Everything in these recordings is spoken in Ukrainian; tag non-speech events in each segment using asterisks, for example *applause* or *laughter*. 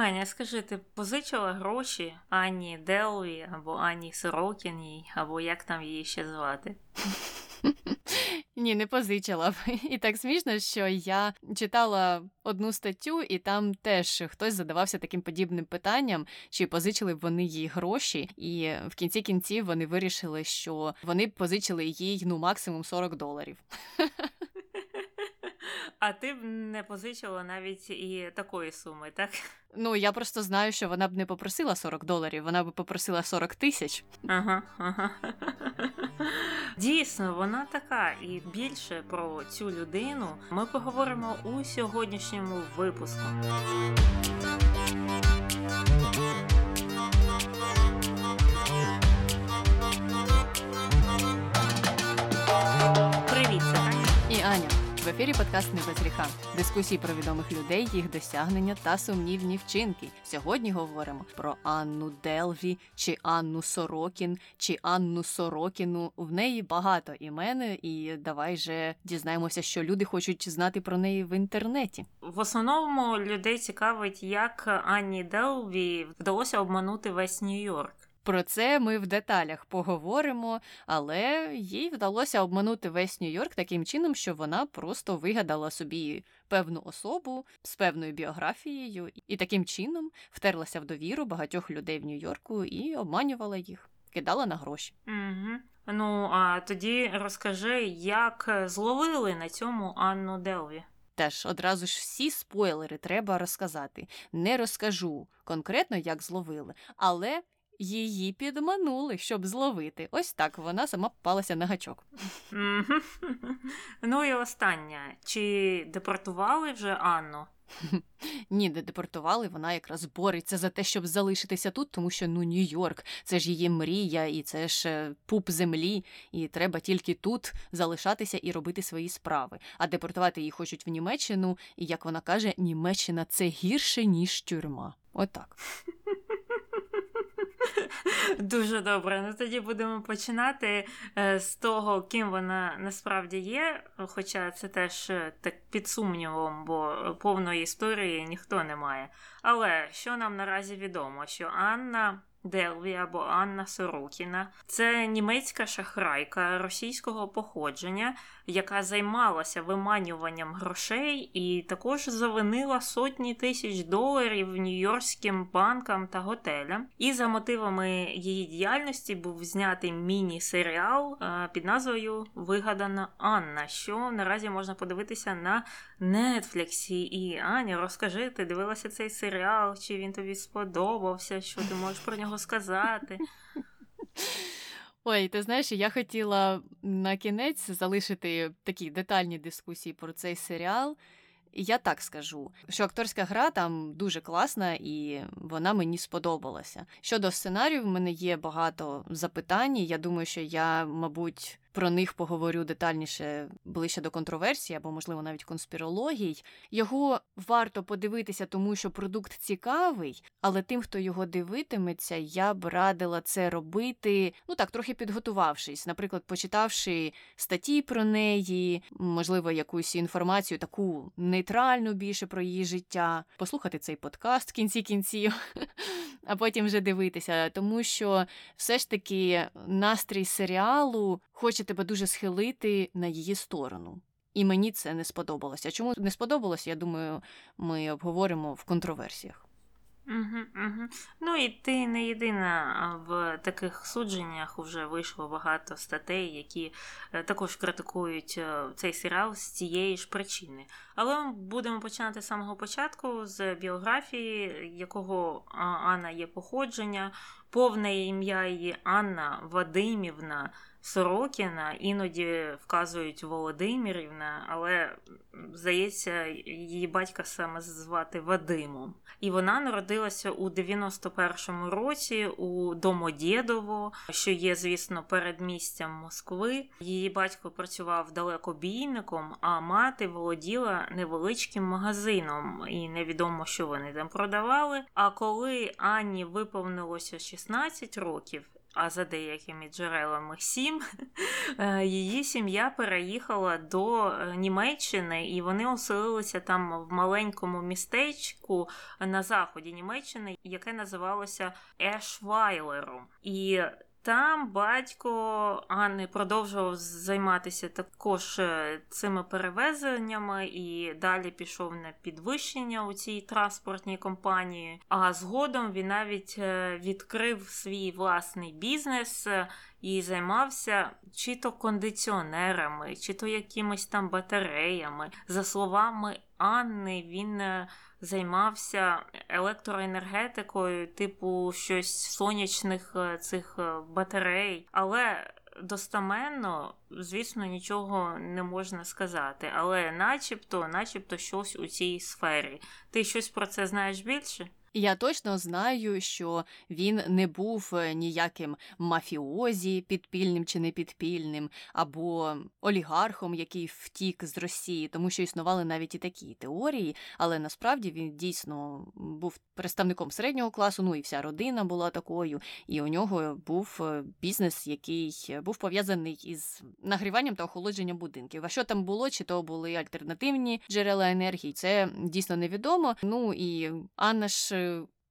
Аня, скажи, ти позичила гроші Ані Делві або Ані Сорокіній, або як там її ще звати? *laughs* Ні, не позичила. б. І так смішно, що я читала одну статтю, і там теж хтось задавався таким подібним питанням, чи позичили б вони їй гроші, і в кінці кінців вони вирішили, що вони б позичили їй ну максимум 40 доларів. *laughs* А ти б не позичила навіть і такої суми, так? Ну, я просто знаю, що вона б не попросила 40 доларів, вона б попросила 40 тисяч. Ага, ага. *laughs* Дійсно, вона така. І більше про цю людину ми поговоримо у сьогоднішньому випуску. Ефірі подкаст «Не без гріха. Дискусії про відомих людей, їх досягнення та сумнівні вчинки. Сьогодні говоримо про Анну Делві, чи Анну Сорокін, чи Анну Сорокіну. В неї багато імен, і давай же дізнаємося, що люди хочуть знати про неї в інтернеті. В основному людей цікавить, як Анні Делві вдалося обманути весь Нью-Йорк. Про це ми в деталях поговоримо, але їй вдалося обманути весь Нью-Йорк таким чином, що вона просто вигадала собі певну особу з певною біографією, і таким чином втерлася в довіру багатьох людей в Нью-Йорку і обманювала їх, кидала на гроші. Угу. Ну а тоді розкажи, як зловили на цьому Анну Делві. Теж одразу ж всі спойлери треба розказати. Не розкажу конкретно, як зловили, але її підманули, щоб зловити. Ось так вона сама попалася на гачок. Ну і останнє. Чи депортували вже Анну? *laughs* Ні, не депортували, вона якраз бореться за те, щоб залишитися тут, тому що ну Нью-Йорк, це ж її мрія, і це ж е, пуп землі, і треба тільки тут залишатися і робити свої справи. А депортувати її хочуть в Німеччину, і як вона каже, Німеччина це гірше, ніж тюрма. Отак. *laughs* Дуже добре. Ну тоді будемо починати е, з того, ким вона насправді є. Хоча це теж е, так під сумнівом, бо повної історії ніхто не має. Але що нам наразі відомо, що Анна Делві або Анна Сорокіна. Це німецька шахрайка російського походження, яка займалася виманюванням грошей і також завинила сотні тисяч доларів нью-йоркським банкам та готелям. І за мотивами її діяльності був знятий міні-серіал е, під назвою Вигадана Анна, що наразі можна подивитися на Нетфліксі. І Аня, розкажи, ти дивилася цей серіал, чи він тобі сподобався? Що ти можеш про нього сказати? Ой, ти знаєш, я хотіла на кінець залишити такі детальні дискусії про цей серіал. Я так скажу, що акторська гра там дуже класна і вона мені сподобалася. Щодо сценарію, в мене є багато запитань. Я думаю, що я, мабуть, про них поговорю детальніше ближче до контроверсії або, можливо, навіть конспірологій. Його варто подивитися, тому що продукт цікавий, але тим, хто його дивитиметься, я б радила це робити, ну так, трохи підготувавшись, наприклад, почитавши статті про неї, можливо, якусь інформацію, таку нейтральну більше про її життя, послухати цей подкаст в кінці кінців. *laughs* А потім вже дивитися, тому що все ж таки настрій серіалу хоче тебе дуже схилити на її сторону. І мені це не сподобалося. Чому не сподобалося, я думаю, ми обговоримо в контроверсіях. Угу, угу. Ну і ти не єдина в таких судженнях вже вийшло багато статей, які е, також критикують е, цей серіал з цієї ж причини. Але ми будемо починати з самого початку з біографії, якого Анна є походження, повне ім'я її Анна Вадимівна. Сорокіна, іноді вказують Володимирівна, але здається, її батька саме звати Вадимом. І вона народилася у 91-му році у Домодєдово, що є, звісно, передмістям Москви. Її батько працював далекобійником, а мати володіла невеличким магазином, і невідомо, що вони там продавали. А коли Анні виповнилося 16 років а за деякими джерелами сім, *laughs* е, її сім'я переїхала до е, Німеччини, і вони оселилися там в маленькому містечку на заході Німеччини, яке називалося Ешвайлером. І там батько Анни продовжував займатися також е, цими перевезеннями і далі пішов на підвищення у цій транспортній компанії. А згодом він навіть е, відкрив свій власний бізнес е, і займався чи то кондиціонерами, чи то якимись там батареями. За словами Анни, він займався електроенергетикою, типу щось сонячних е, цих е, батарей, але. Достаменно, звісно, нічого не можна сказати, але начебто, начебто, щось у цій сфері. Ти щось про це знаєш більше? Я точно знаю, що він не був е, ніяким мафіозі, підпільним чи непідпільним, або олігархом, який втік з Росії, тому що існували навіть і такі теорії, але насправді він дійсно був представником середнього класу. Ну і вся родина була такою, і у нього був е, бізнес, який був пов'язаний із нагріванням та охолодженням будинків. А що там було? Чи то були альтернативні джерела енергії? Це дійсно невідомо. Ну і Анна ж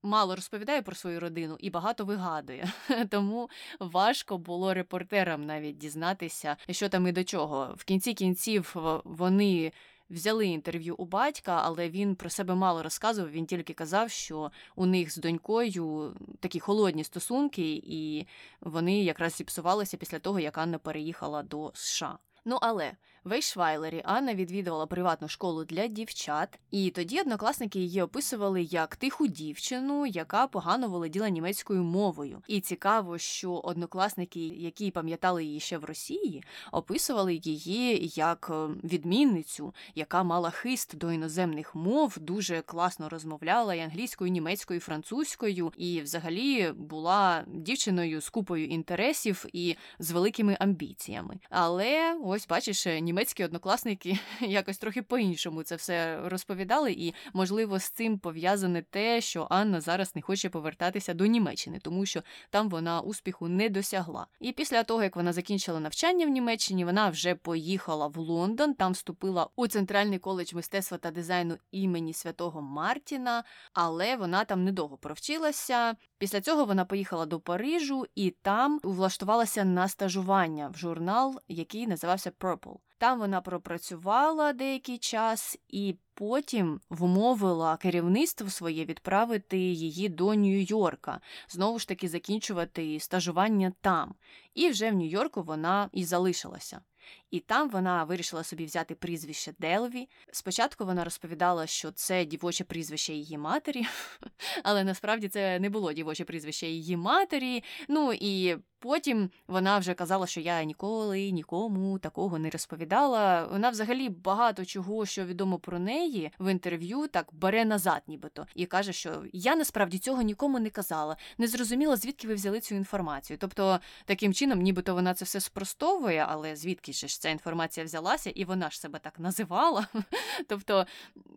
мало розповідає про свою родину і багато вигадує. *laughs* Тому важко було репортерам навіть дізнатися, що там і до чого. В кінці кінців вони. Взяли інтерв'ю у батька, але він про себе мало розказував. Він тільки казав, що у них з донькою такі холодні стосунки, і вони якраз зіпсувалися після того, як Анна переїхала до США. Ну але в Ейшвайлері Анна відвідувала приватну школу для дівчат, і тоді однокласники її описували як тиху дівчину, яка погано володіла німецькою мовою. І цікаво, що однокласники, які пам'ятали її ще в Росії, описували її як е, відмінницю, яка мала хист до іноземних мов, дуже класно розмовляла і англійською, і німецькою, і французькою, і взагалі була дівчиною з купою інтересів і з великими амбіціями. Але ось бачиш, німецькі однокласники *laughs* якось трохи по-іншому це все розповідали, і, можливо, з цим пов'язане те, що Анна зараз не хоче повертатися до Німеччини, тому що там вона успіху не досягла. І після того, як вона закінчила навчання в Німеччині, вона вже поїхала в Лондон, там вступила у центральний коледж мистецтва та дизайну імені святого Мартіна, але вона там недовго провчилася. Після цього вона поїхала до Парижу і там влаштувалася на стажування в журнал, який називався Purple. Там вона пропрацювала деякий час і потім вмовила керівництво своє відправити її до Нью-Йорка, знову ж таки закінчувати стажування там. І вже в Нью-Йорку вона і залишилася. І там вона вирішила собі взяти прізвище Делві. Спочатку вона розповідала, що це дівоче прізвище її матері, *laughs* але насправді це не було дівоче прізвище її матері. Ну і потім вона вже казала, що я ніколи нікому такого не розповідала. Вона взагалі багато чого, що відомо про неї в інтерв'ю, так бере назад, нібито, і каже, що я насправді цього нікому не казала, не зрозуміла, звідки ви взяли цю інформацію. Тобто, таким чином, нібито вона це все спростовує, але звідки ж ця інформація взялася, і вона ж себе так називала. *laughs* Тобто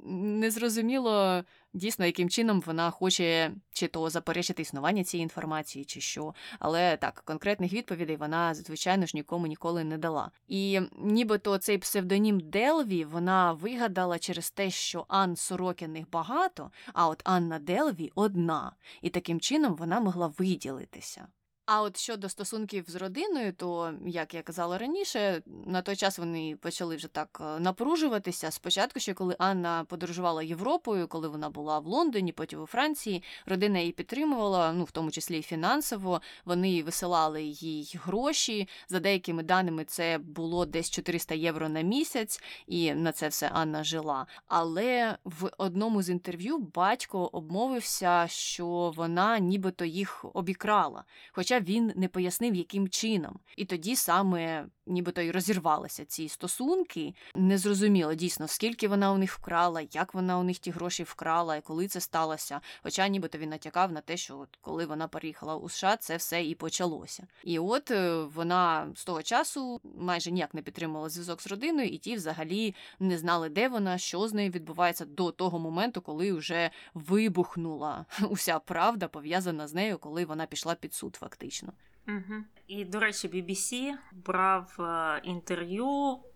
незрозуміло дійсно, яким чином вона хоче чи то заперечити існування цієї інформації, чи що. Але так, конкретних відповідей вона, звичайно ж, нікому ніколи не дала. І нібито цей псевдонім Делві вона вигадала через те, що Ан Сорокіних багато, а от Анна Делві одна. І таким чином вона могла виділитися. А от щодо стосунків з родиною, то як я казала раніше, на той час вони почали вже так е, напружуватися. Спочатку, ще коли Анна подорожувала Європою, коли вона була в Лондоні, потім у Франції, родина її підтримувала, ну в тому числі і фінансово. Вони висилали їй гроші. За деякими даними, це було десь 400 євро на місяць, і на це все Анна жила. Але в одному з інтерв'ю батько обмовився, що вона нібито їх обікрала. Хоча він не пояснив, яким чином. І тоді саме нібито й розірвалися ці стосунки. Незрозуміло дійсно, скільки вона у них вкрала, як вона у них ті гроші вкрала, і коли це сталося. Хоча нібито він натякав на те, що от коли вона переїхала у США, це все і почалося. І от е, вона з того часу майже ніяк не підтримувала зв'язок з родиною, і ті взагалі не знали, де вона, що з нею відбувається до того моменту, коли вже вибухнула *laughs* уся правда пов'язана з нею, коли вона пішла під суд, фактично. Угу. І, до речі, BBC брав е, інтерв'ю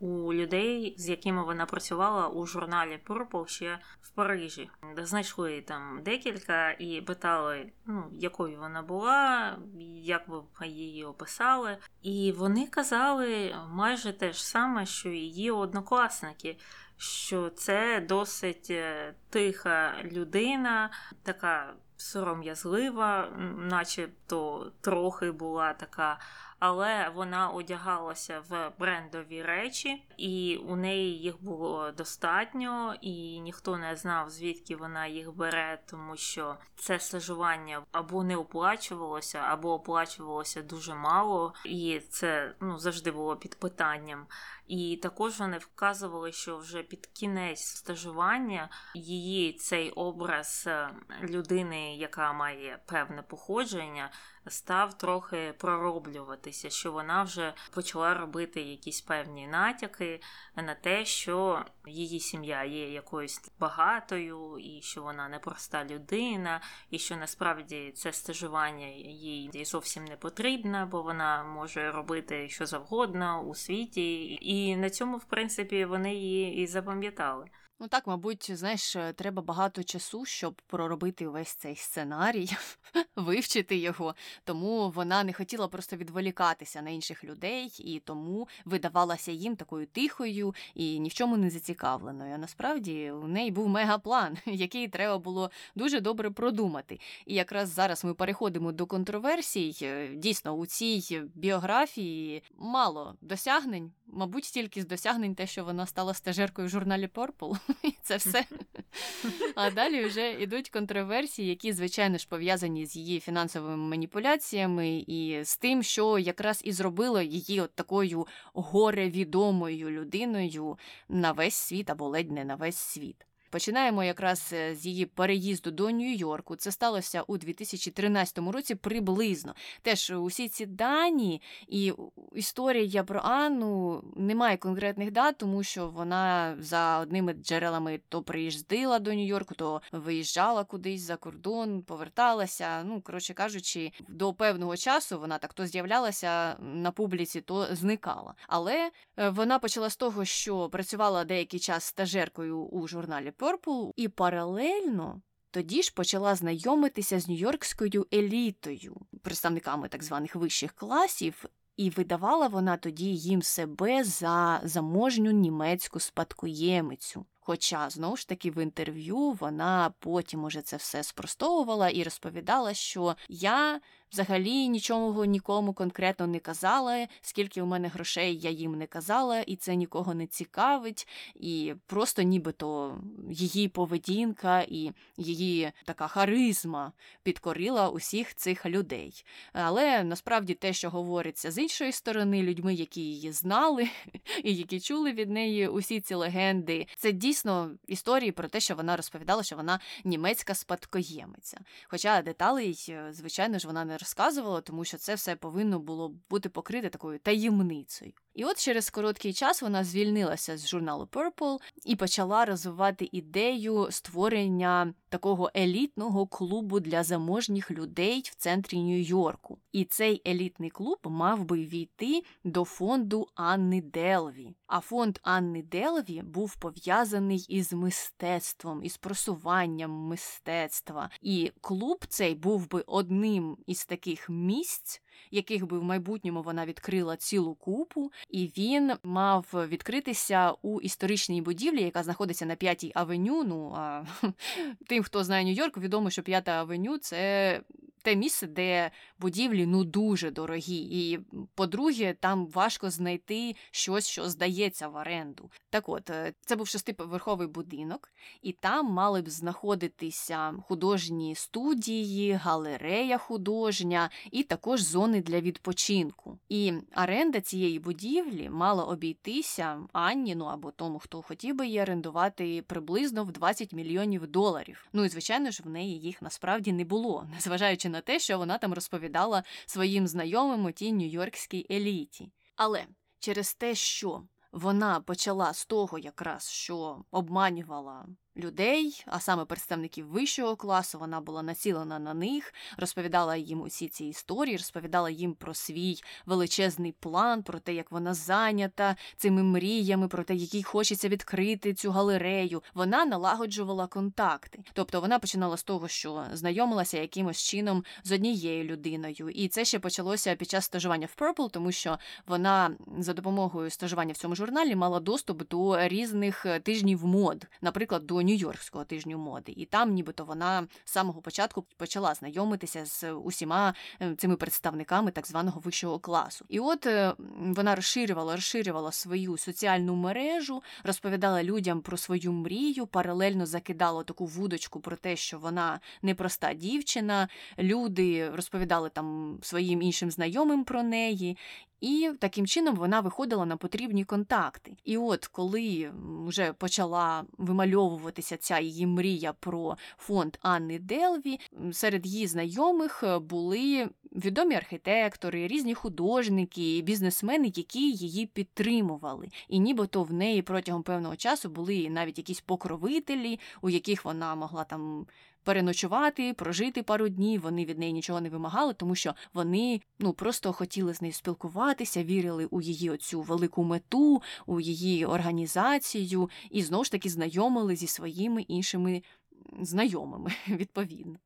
у людей, з якими вона працювала у журналі Purple ще в Парижі. Знайшли там декілька і питали, ну, якою вона була, як ви її описали. І вони казали майже те ж саме, що її однокласники. Що це досить е, тиха людина, така сором'язлива, начебто трохи була така але вона одягалася в брендові речі, і у неї їх було достатньо, і ніхто не знав, звідки вона їх бере, тому що це стажування або не оплачувалося, або оплачувалося дуже мало, і це ну завжди було під питанням. І також вони вказували, що вже під кінець стажування її цей образ е, людини, яка має певне походження, став трохи пророблюватися, що вона вже почала робити якісь певні натяки на те, що її сім'я є якоюсь багатою, і що вона непроста людина, і що насправді це стажування їй зовсім не потрібно, бо вона може робити що завгодно у світі, і на цьому, в принципі, вони її і запам'ятали. Ну так, мабуть, знаєш, е, треба багато часу, щоб проробити весь цей сценарій, *laughs* вивчити його. Тому вона не хотіла просто відволікатися на інших людей і тому видавалася їм такою тихою і ні в чому не зацікавленою. А насправді у неї був мегаплан, *laughs* який треба було дуже добре продумати. І якраз зараз ми переходимо до контроверсій. Е, дійсно, у цій біографії мало досягнень, мабуть, тільки з досягнень те, що вона стала стажеркою в журналі Purple. *laughs* це все. А далі вже йдуть контроверсії, які, звичайно ж, пов'язані з її фінансовими маніпуляціями і з тим, що якраз і зробило її от такою горевідомою людиною на весь світ або ледь не на весь світ. Починаємо якраз е, з її переїзду до Нью-Йорку. Це сталося у 2013 році приблизно. Теж усі ці дані і історія про Анну немає конкретних дат, тому що вона за одними джерелами то приїздила до Нью-Йорку, то виїжджала кудись за кордон, поверталася. Ну, коротше кажучи, до певного часу вона так то з'являлася на публіці, то зникала. Але е, вона почала з того, що працювала деякий час стажеркою у журналі Purple і паралельно тоді ж почала знайомитися з нью-йоркською елітою, представниками так званих вищих класів, і видавала вона тоді їм себе за заможню німецьку спадкоємицю. Хоча, знову ж таки, в інтерв'ю вона потім уже це все спростовувала і розповідала, що я взагалі нічого нікому конкретно не казала, скільки у мене грошей я їм не казала, і це нікого не цікавить, і просто нібито її поведінка і її така харизма підкорила усіх цих людей. Але насправді те, що говориться з іншої сторони, людьми, які її знали *laughs* і які чули від неї усі ці легенди, це дійсно історії про те, що вона розповідала, що вона німецька спадкоємиця. Хоча деталей, звичайно ж, вона не розказувала, тому що це все повинно було бути покрите такою таємницею. І от через короткий час вона звільнилася з журналу Purple і почала розвивати ідею створення такого елітного клубу для заможніх людей в центрі Нью-Йорку. І цей елітний клуб мав би війти до фонду Анни Делві. А фонд Анни Делві був пов'язаний із мистецтвом, із просуванням мистецтва. І клуб цей був би одним із таких місць яких би в майбутньому вона відкрила цілу купу, і він мав відкритися у історичній будівлі, яка знаходиться на п'ятій авеню. Ну а *laughs* тим, хто знає Нью-Йорк, відомо, що п'ята авеню це те місце, де будівлі ну дуже дорогі. І, по-друге, там важко знайти щось, що здається в оренду. Так от, е, це був шестиповерховий будинок, і там мали б знаходитися художні студії, галерея художня і також зони для відпочинку. І оренда цієї будівлі мала обійтися Анні, ну або тому, хто хотів би її орендувати приблизно в 20 мільйонів доларів. Ну і звичайно ж, в неї їх насправді не було, *laughs* незважаючи на те, що вона там розповідала своїм знайомим у тій нью-йоркській еліті. Але через те, що вона почала з того, якраз що обманювала людей, а саме представників вищого класу. Вона була націлена на них, розповідала їм усі ці історії, розповідала їм про свій величезний план, про те, як вона зайнята цими мріями, про те, який хочеться відкрити цю галерею. Вона налагоджувала контакти. Тобто вона починала з того, що знайомилася якимось чином з однією людиною, і це ще почалося під час стажування в Purple, тому що вона за допомогою стажування в цьому журналі мала доступ до різних тижнів мод, наприклад, до Нью-Йоркського тижню моди, і там, нібито, вона з самого початку почала знайомитися з усіма е, цими представниками так званого вищого класу. І от е, вона розширювала, розширювала свою соціальну мережу, розповідала людям про свою мрію, паралельно закидала таку вудочку про те, що вона непроста дівчина. Люди розповідали там своїм іншим знайомим про неї. І таким чином вона виходила на потрібні контакти. І от коли вже почала вимальовуватися ця її мрія про фонд Анни Делві, серед її знайомих були відомі архітектори, різні художники, бізнесмени, які її підтримували. І нібито в неї протягом певного часу були навіть якісь покровителі, у яких вона могла там переночувати, прожити пару днів. Вони від неї нічого не вимагали, тому що вони ну просто хотіли з нею спілкуватися, вірили у її оцю велику мету, у її організацію і знову ж таки знайомили зі своїми іншими. Знайомими, *laughs* відповідно.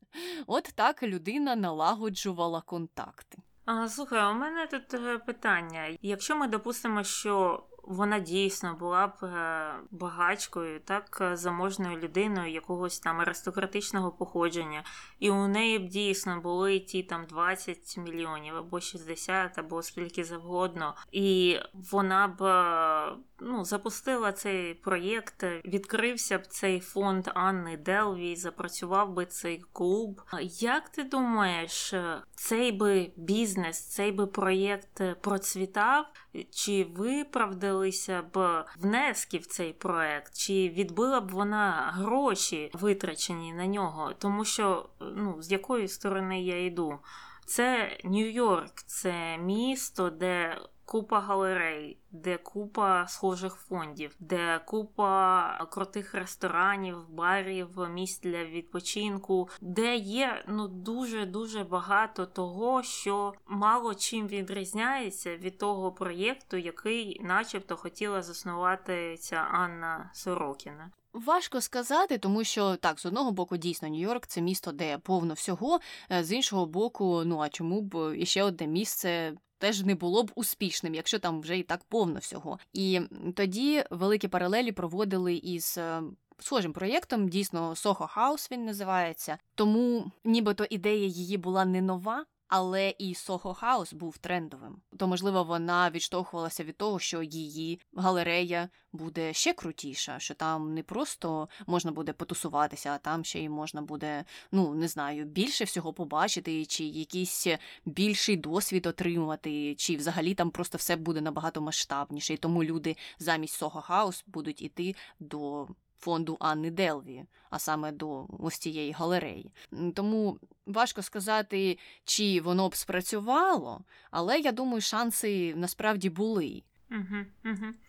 От так людина налагоджувала контакти. А, Слухай, у мене тут е, питання. Якщо ми допустимо, що вона дійсно була б е, багачкою, так е, заможною людиною якогось там аристократичного походження, і у неї б дійсно були ті там 20 мільйонів або 60, або скільки завгодно, і вона б е, ну, запустила цей проєкт, відкрився б цей фонд Анни Делві, запрацював би цей клуб. Як ти думаєш, цей би бізнес, цей би проєкт процвітав? Чи виправдалися б внески в цей проект, чи відбила б вона гроші витрачені на нього? Тому що ну, з якої сторони я йду? Це Нью-Йорк, це місто, де купа галерей, де купа схожих фондів, де купа крутих ресторанів, барів, місць для відпочинку, де є ну дуже дуже багато того, що мало чим відрізняється від того проєкту, який, начебто, хотіла заснувати ця Анна Сорокіна. Важко сказати, тому що так, з одного боку, дійсно, Нью-Йорк це місто, де повно всього, е, з іншого боку, ну а чому б іще одне місце теж не було б успішним, якщо там вже і так повно всього. І тоді великі паралелі проводили із. Е, схожим проєктом, дійсно, Soho House він називається. Тому нібито ідея її була не нова, але і Soho House був трендовим. То, можливо, вона відштовхувалася від того, що її галерея буде ще крутіша, що там не просто можна буде потусуватися, а там ще й можна буде, ну не знаю, більше всього побачити, чи якийсь більший досвід отримувати, чи взагалі там просто все буде набагато масштабніше. І тому люди замість Soho House будуть іти до фонду Анни Делві, а саме до ось цієї галереї. Тому важко сказати, чи воно б спрацювало, але я думаю, шанси насправді були.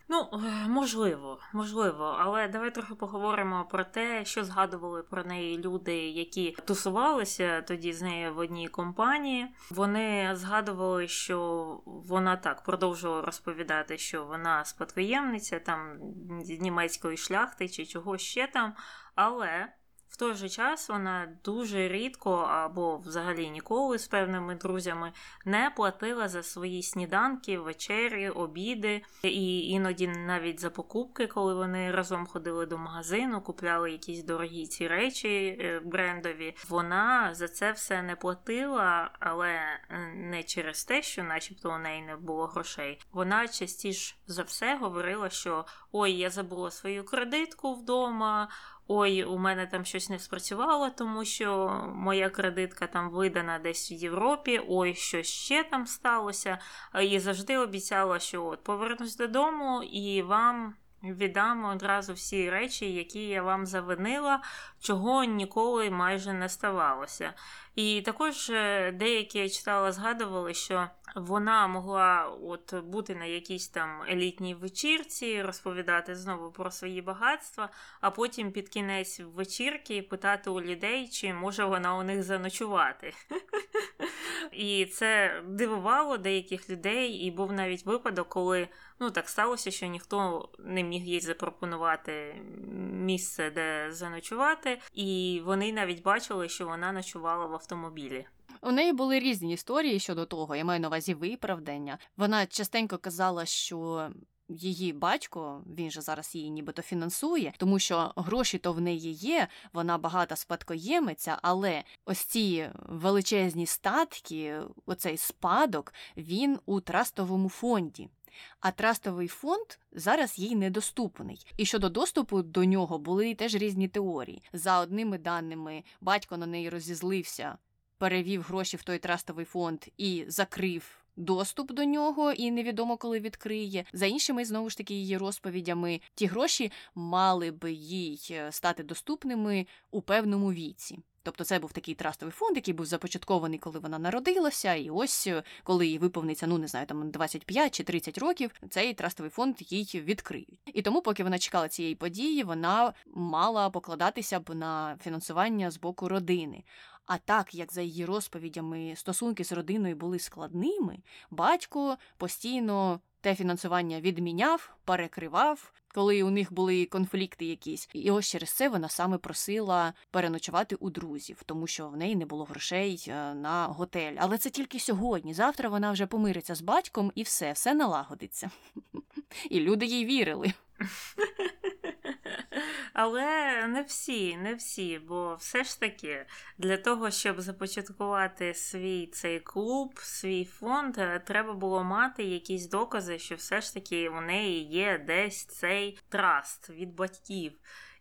Ну, е, можливо, можливо, але давай трохи поговоримо про те, що згадували про неї люди, які тусувалися тоді з нею в одній компанії. Вони згадували, що вона так продовжувала розповідати, що вона спадкоємниця там німецької шляхти чи чого ще там, але. В той же час вона дуже рідко або взагалі ніколи з певними друзями не платила за свої сніданки, вечері, обіди і іноді навіть за покупки, коли вони разом ходили до магазину, купляли якісь дорогі ці речі е, брендові. Вона за це все не платила, але е, не через те, що, начебто, у неї не було грошей. Вона частіше за все говорила, що ой, я забула свою кредитку вдома ой, у мене там щось не спрацювало, тому що моя кредитка там видана десь в Європі, ой, що ще там сталося. І завжди обіцяла, що от повернусь додому і вам віддам одразу всі речі, які я вам завинила, чого ніколи майже не ставалося. І також е, деякі я читала, згадували, що вона могла от бути на якійсь там елітній вечірці, розповідати знову про свої багатства, а потім під кінець вечірки питати у людей, чи може вона у них заночувати. *laughs* І це дивувало деяких людей, і був навіть випадок, коли ну так сталося, що ніхто не міг їй запропонувати місце, де заночувати, і вони навіть бачили, що вона ночувала в автомобілі. У неї були різні історії щодо того, я маю на увазі виправдання. Вона частенько казала, що. Її батько, він же зараз її нібито фінансує, тому що гроші то в неї є, вона багата спадкоємиця, але ось ці величезні статки, оцей спадок, він у трастовому фонді. А трастовий фонд зараз їй недоступний. І щодо доступу до нього були теж різні теорії. За одними даними, батько на неї розізлився перевів гроші в той трастовий фонд і закрив. Доступ до нього і невідомо коли відкриє. За іншими знову ж таки її розповідями, ті гроші мали би їй е, стати доступними у певному віці. Тобто це був такий трастовий фонд, який був започаткований, коли вона народилася, і ось е, коли їй виповниться, ну не знаю, там 25 чи 30 років, цей трастовий фонд їй відкриють. І тому, поки вона чекала цієї події, вона мала покладатися б на фінансування з боку родини. А так як за її розповідями стосунки з родиною були складними, батько постійно те фінансування відміняв, перекривав, коли у них були конфлікти якісь. І ось через це вона саме просила переночувати у друзів, тому що в неї не було грошей е, на готель. Але це тільки сьогодні. Завтра вона вже помириться з батьком і все, все налагодиться. *laughs* І люди їй вірили. *laughs* Але не всі, не всі, бо все ж таки для того, щоб започаткувати свій цей клуб, свій фонд, е, треба було мати якісь докази, що все ж таки у неї є десь цей траст від батьків.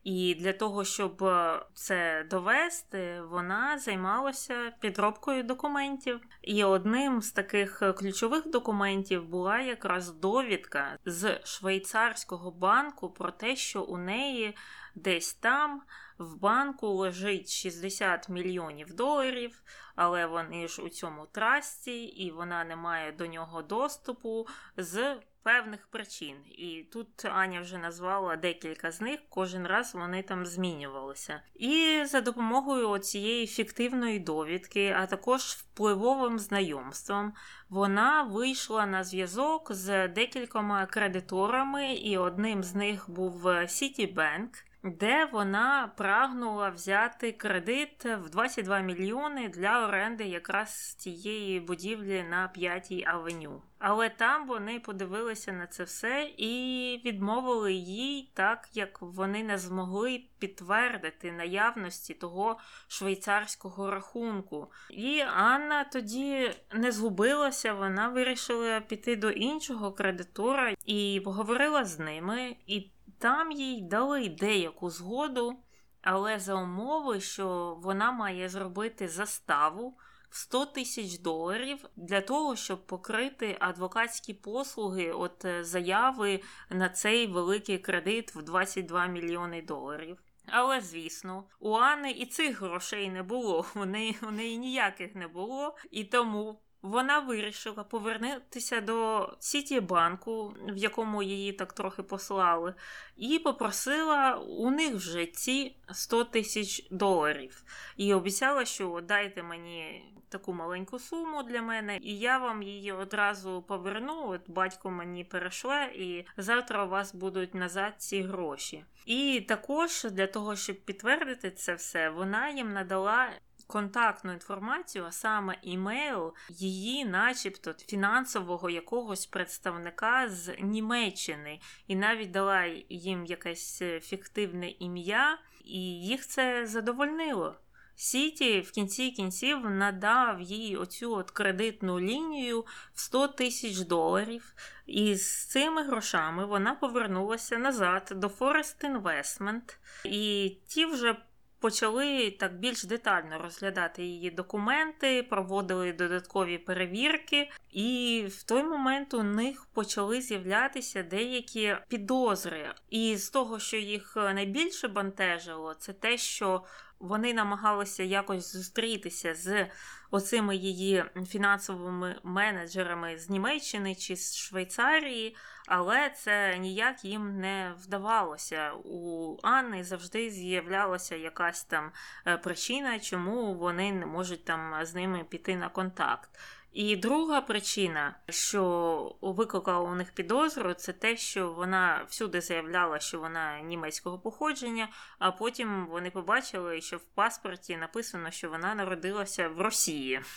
І для того, щоб е, це довести, вона займалася підробкою документів. І одним з таких е, ключових документів була якраз довідка з швейцарського банку про те, що у неї десь там в банку лежить 60 мільйонів доларів, але вони ж у цьому трасті, і вона не має до нього доступу з певних причин. І тут Аня вже назвала декілька з них, кожен раз вони там змінювалися. І за допомогою цієї фіктивної довідки, а також впливовим знайомством, вона вийшла на зв'язок з декількома кредиторами, і одним з них був Citibank де вона прагнула взяти кредит в 22 мільйони для оренди якраз тієї будівлі на п'ятій авеню. Але там вони подивилися на це все і відмовили їй, так як вони не змогли підтвердити наявності того швейцарського рахунку. І Анна тоді не згубилася, вона вирішила піти до іншого кредитора і поговорила з ними. і там їй дали деяку згоду, але за умови, що вона має зробити заставу в 100 тисяч доларів для того, щоб покрити адвокатські послуги от е, заяви на цей великий кредит в 22 мільйони доларів. Але, звісно, у Анни і цих грошей не було, у у неї ніяких не було, і тому вона вирішила повернутися до Сітібанку, в якому її так трохи послали, і попросила у них вже ці 100 тисяч доларів. І обіцяла, що дайте мені таку маленьку суму для мене, і я вам її одразу поверну. От батько мені перешле, і завтра у вас будуть назад ці гроші. І також для того, щоб підтвердити це все, вона їм надала контактну інформацію, а саме імейл її, начебто, фінансового якогось представника з Німеччини, і навіть дала їм якесь е, фіктивне ім'я, і їх це задовольнило. Сіті в кінці кінців надав їй оцю от кредитну лінію в 100 тисяч доларів, і з цими грошами вона повернулася назад до Forest Investment, і ті вже почали так більш детально розглядати її документи, проводили додаткові перевірки, і в той момент у них почали з'являтися деякі підозри. І з того, що їх найбільше бантежило, це те, що вони намагалися якось зустрітися з оцими її фінансовими менеджерами з Німеччини чи з Швейцарії, але це ніяк їм не вдавалося. У Анни завжди з'являлася якась там е, причина, чому вони не можуть там з ними піти на контакт. І друга причина, що викликала у них підозру, це те, що вона всюди заявляла, що вона німецького походження, а потім вони побачили, що в паспорті написано, що вона народилася в Росії. *laughs*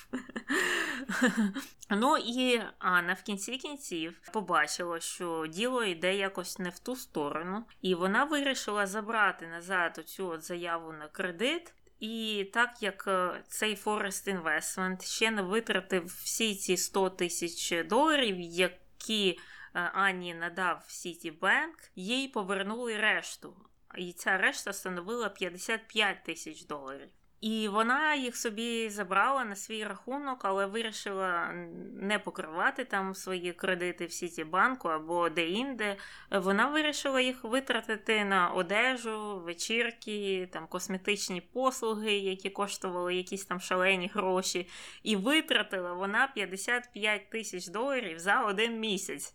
Ну і Анна в кінці кінців побачила, що діло йде якось не в ту сторону, і вона вирішила забрати назад оцю от заяву на кредит. І так як е, цей Forest Investment ще не витратив всі ці 100 тисяч доларів, які е, Ані надав Citibank, їй повернули решту. І ця решта становила 55 тисяч доларів. І вона їх собі забрала на свій рахунок, але вирішила не покривати там свої кредити в Сітібанку або де-інде. Вона вирішила їх витратити на одежу, вечірки, там косметичні послуги, які коштували якісь там шалені гроші. І витратила вона 55 тисяч доларів за один місяць.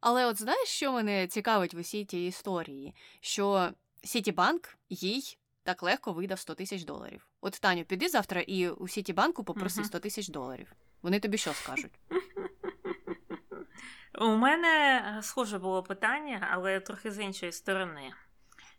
Але от знаєш, що мене цікавить в усій тій історії? Що Сітібанк їй так легко видав 100 тисяч доларів. От Таню, піди завтра і у Сітібанку попроси 100 тисяч доларів. Вони тобі що скажуть? *laughs* У мене схоже було питання, але трохи з іншої сторони.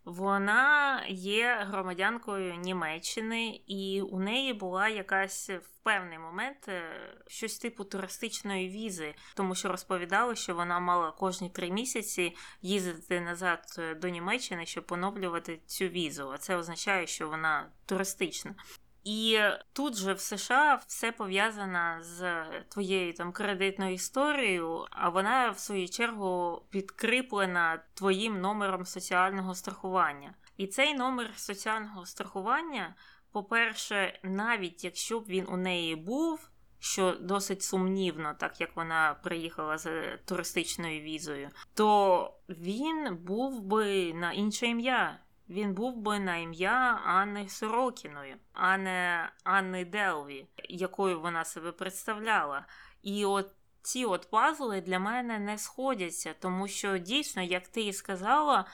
Вона є громадянкою Німеччини, і у неї була якась в певний момент е, щось типу туристичної візи, тому що розповідали, що вона мала кожні три місяці їздити назад е, до Німеччини, щоб поновлювати цю візу. А це означає, що вона туристична. І тут же в США все пов'язано з твоєю там кредитною історією, а вона в свою чергу підкріплена твоїм номером соціального страхування. І цей номер соціального страхування, по-перше, навіть якщо б він у неї був, що досить сумнівно, так як вона приїхала з туристичною візою, то він був би на інше ім'я він був би на ім'я Анни Сорокіної, а не Анни Делві, якою вона себе представляла. І от ці от пазли для мене не сходяться, тому що дійсно, як ти і сказала,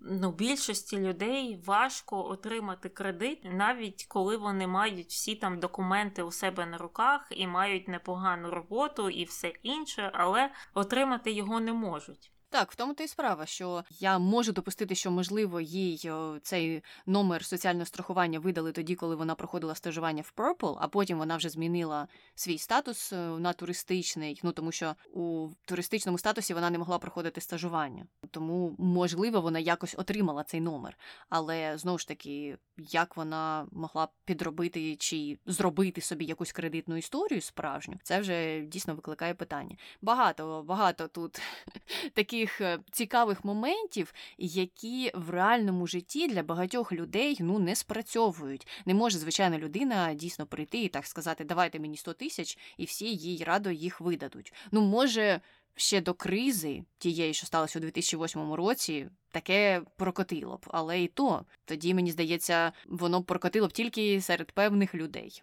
ну, більшості людей важко отримати кредит, навіть коли вони мають всі там документи у себе на руках і мають непогану роботу і все інше, але отримати його не можуть. Так, в тому то й справа, що я можу допустити, що можливо їй цей номер соціального страхування видали тоді, коли вона проходила стажування в Purple, а потім вона вже змінила свій статус е, на туристичний. Ну тому що у туристичному статусі вона не могла проходити стажування. Тому можливо вона якось отримала цей номер. Але знову ж таки, як вона могла підробити чи зробити собі якусь кредитну історію справжню, це вже дійсно викликає питання. Багато багато тут *laughs* таких таких е, цікавих моментів, які в реальному житті для багатьох людей ну не спрацьовують. Не може звичайна людина дійсно прийти і так сказати, давайте мені 100 тисяч, і всі їй радо їх видадуть. Ну, може. Ще до кризи, тієї, що сталося у 2008 році, таке прокотило б. Але і то тоді мені здається, воно прокотило б тільки серед певних людей.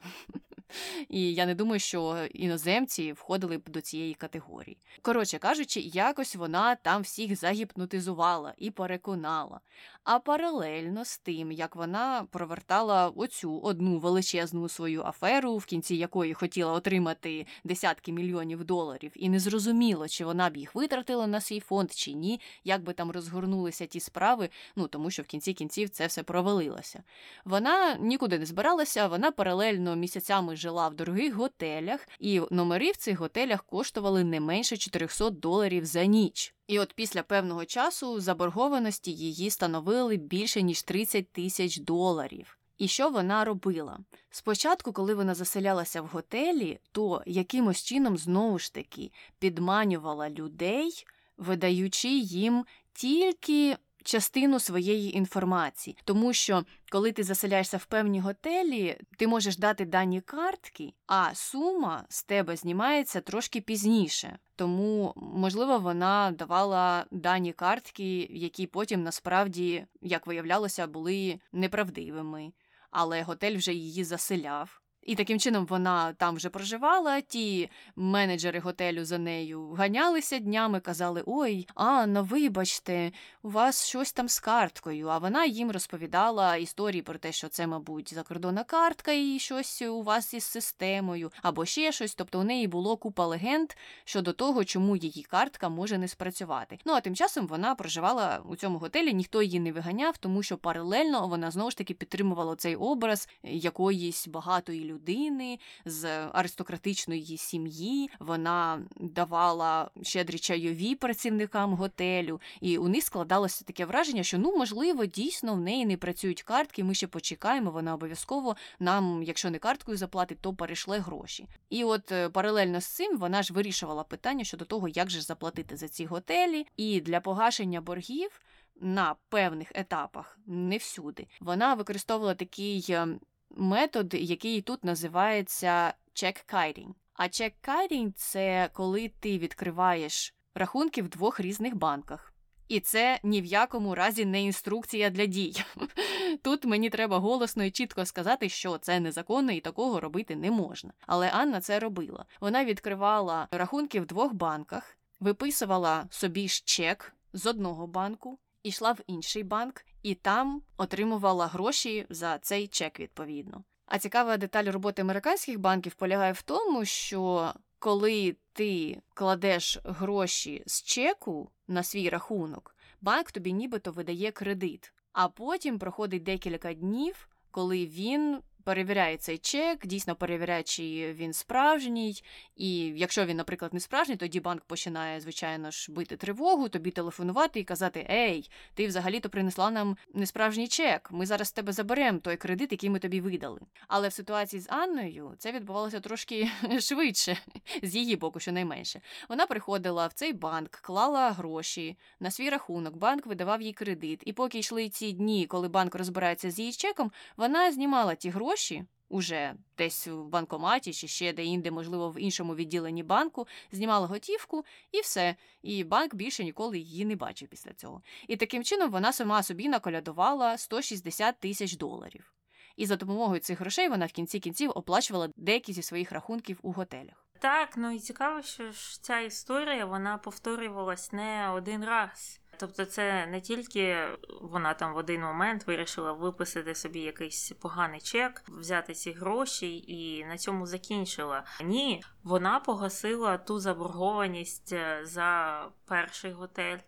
І я не думаю, що іноземці входили б до цієї категорії. Коротше кажучи, якось вона там всіх загіпнотизувала і переконала. А паралельно з тим, як вона провертала оцю одну величезну свою аферу, в кінці якої хотіла отримати десятки мільйонів доларів, і не зрозуміло, чи вона б їх витратила на свій фонд чи ні, як би там розгорнулися ті справи, ну тому що в кінці кінців це все провалилося. Вона нікуди не збиралася, вона паралельно місяцями жила в дорогих готелях, і номери в цих готелях коштували не менше 400 доларів за ніч. І от після певного часу заборгованості її становили більше ніж 30 тисяч доларів. І що вона робила? Спочатку, коли вона заселялася в готелі, то якимось чином знову ж таки підманювала людей, видаючи їм тільки частину своєї інформації, тому що коли ти заселяєшся в певні готелі, ти можеш дати дані картки, а сума з тебе знімається трошки пізніше. Тому, можливо, вона давала дані картки, які потім насправді, як виявлялося, були неправдивими, але готель вже її заселяв. І таким чином вона там вже проживала. Ті менеджери готелю за нею ганялися днями, казали: Ой, Анна, вибачте, у вас щось там з карткою. А вона їм розповідала історії про те, що це, мабуть, закордонна картка і щось у вас із системою, або ще щось. Тобто у неї було купа легенд щодо того, чому її картка може не спрацювати. Ну а тим часом вона проживала у цьому готелі, ніхто її не виганяв, тому що паралельно вона знову ж таки підтримувала цей образ якоїсь багатої людини людини з аристократичної сім'ї. Вона давала щедрі чайові працівникам готелю, і у них складалося таке враження, що ну можливо дійсно в неї не працюють картки. Ми ще почекаємо. Вона обов'язково нам, якщо не карткою заплатить, то перейшле гроші. І от е, паралельно з цим вона ж вирішувала питання щодо того, як же заплатити за ці готелі, і для погашення боргів. На певних етапах, не всюди, вона використовувала такий ем, метод, який тут називається check-kiting. А check-kiting – це коли ти відкриваєш рахунки в двох різних банках. І це ні в якому разі не інструкція для дій. *laughs* Тут мені треба голосно і чітко сказати, що це незаконно і такого робити не можна. Але Анна це робила. Вона відкривала рахунки в двох банках, виписувала собі ж чек з одного банку, ішла в інший банк і там отримувала гроші за цей чек відповідно. А цікава деталь роботи американських банків полягає в тому, що коли ти кладеш гроші з чеку на свій рахунок, банк тобі нібито видає кредит, а потім проходить декілька днів, коли він перевіряє цей чек, дійсно перевіряє, чи він справжній. І якщо він, наприклад, не справжній, тоді банк починає, звичайно ж, бити тривогу, тобі телефонувати і казати: Ей, ти взагалі-то принесла нам несправжній чек. Ми зараз з тебе заберемо той кредит, який ми тобі видали. Але в ситуації з Анною це відбувалося трошки *laughs* швидше, з її боку, щонайменше. Вона приходила в цей банк, клала гроші на свій рахунок, банк видавав їй кредит. І поки йшли ці дні, коли банк розбирається з її чеком, вона знімала ті гроші гроші уже десь в банкоматі чи ще де-інде, можливо, в іншому відділенні банку, знімала готівку і все. І банк більше ніколи її не бачив після цього. І таким чином вона сама собі наколядувала 160 тисяч доларів. І за допомогою цих грошей вона в кінці кінців оплачувала деякі зі своїх рахунків у готелях. Так, ну і цікаво, що ж ця історія вона повторювалась не один раз. Тобто, це не тільки вона там в один момент вирішила виписати собі якийсь поганий чек, взяти ці гроші і на цьому закінчила. Ні, вона погасила ту заборгованість е, за перший готель,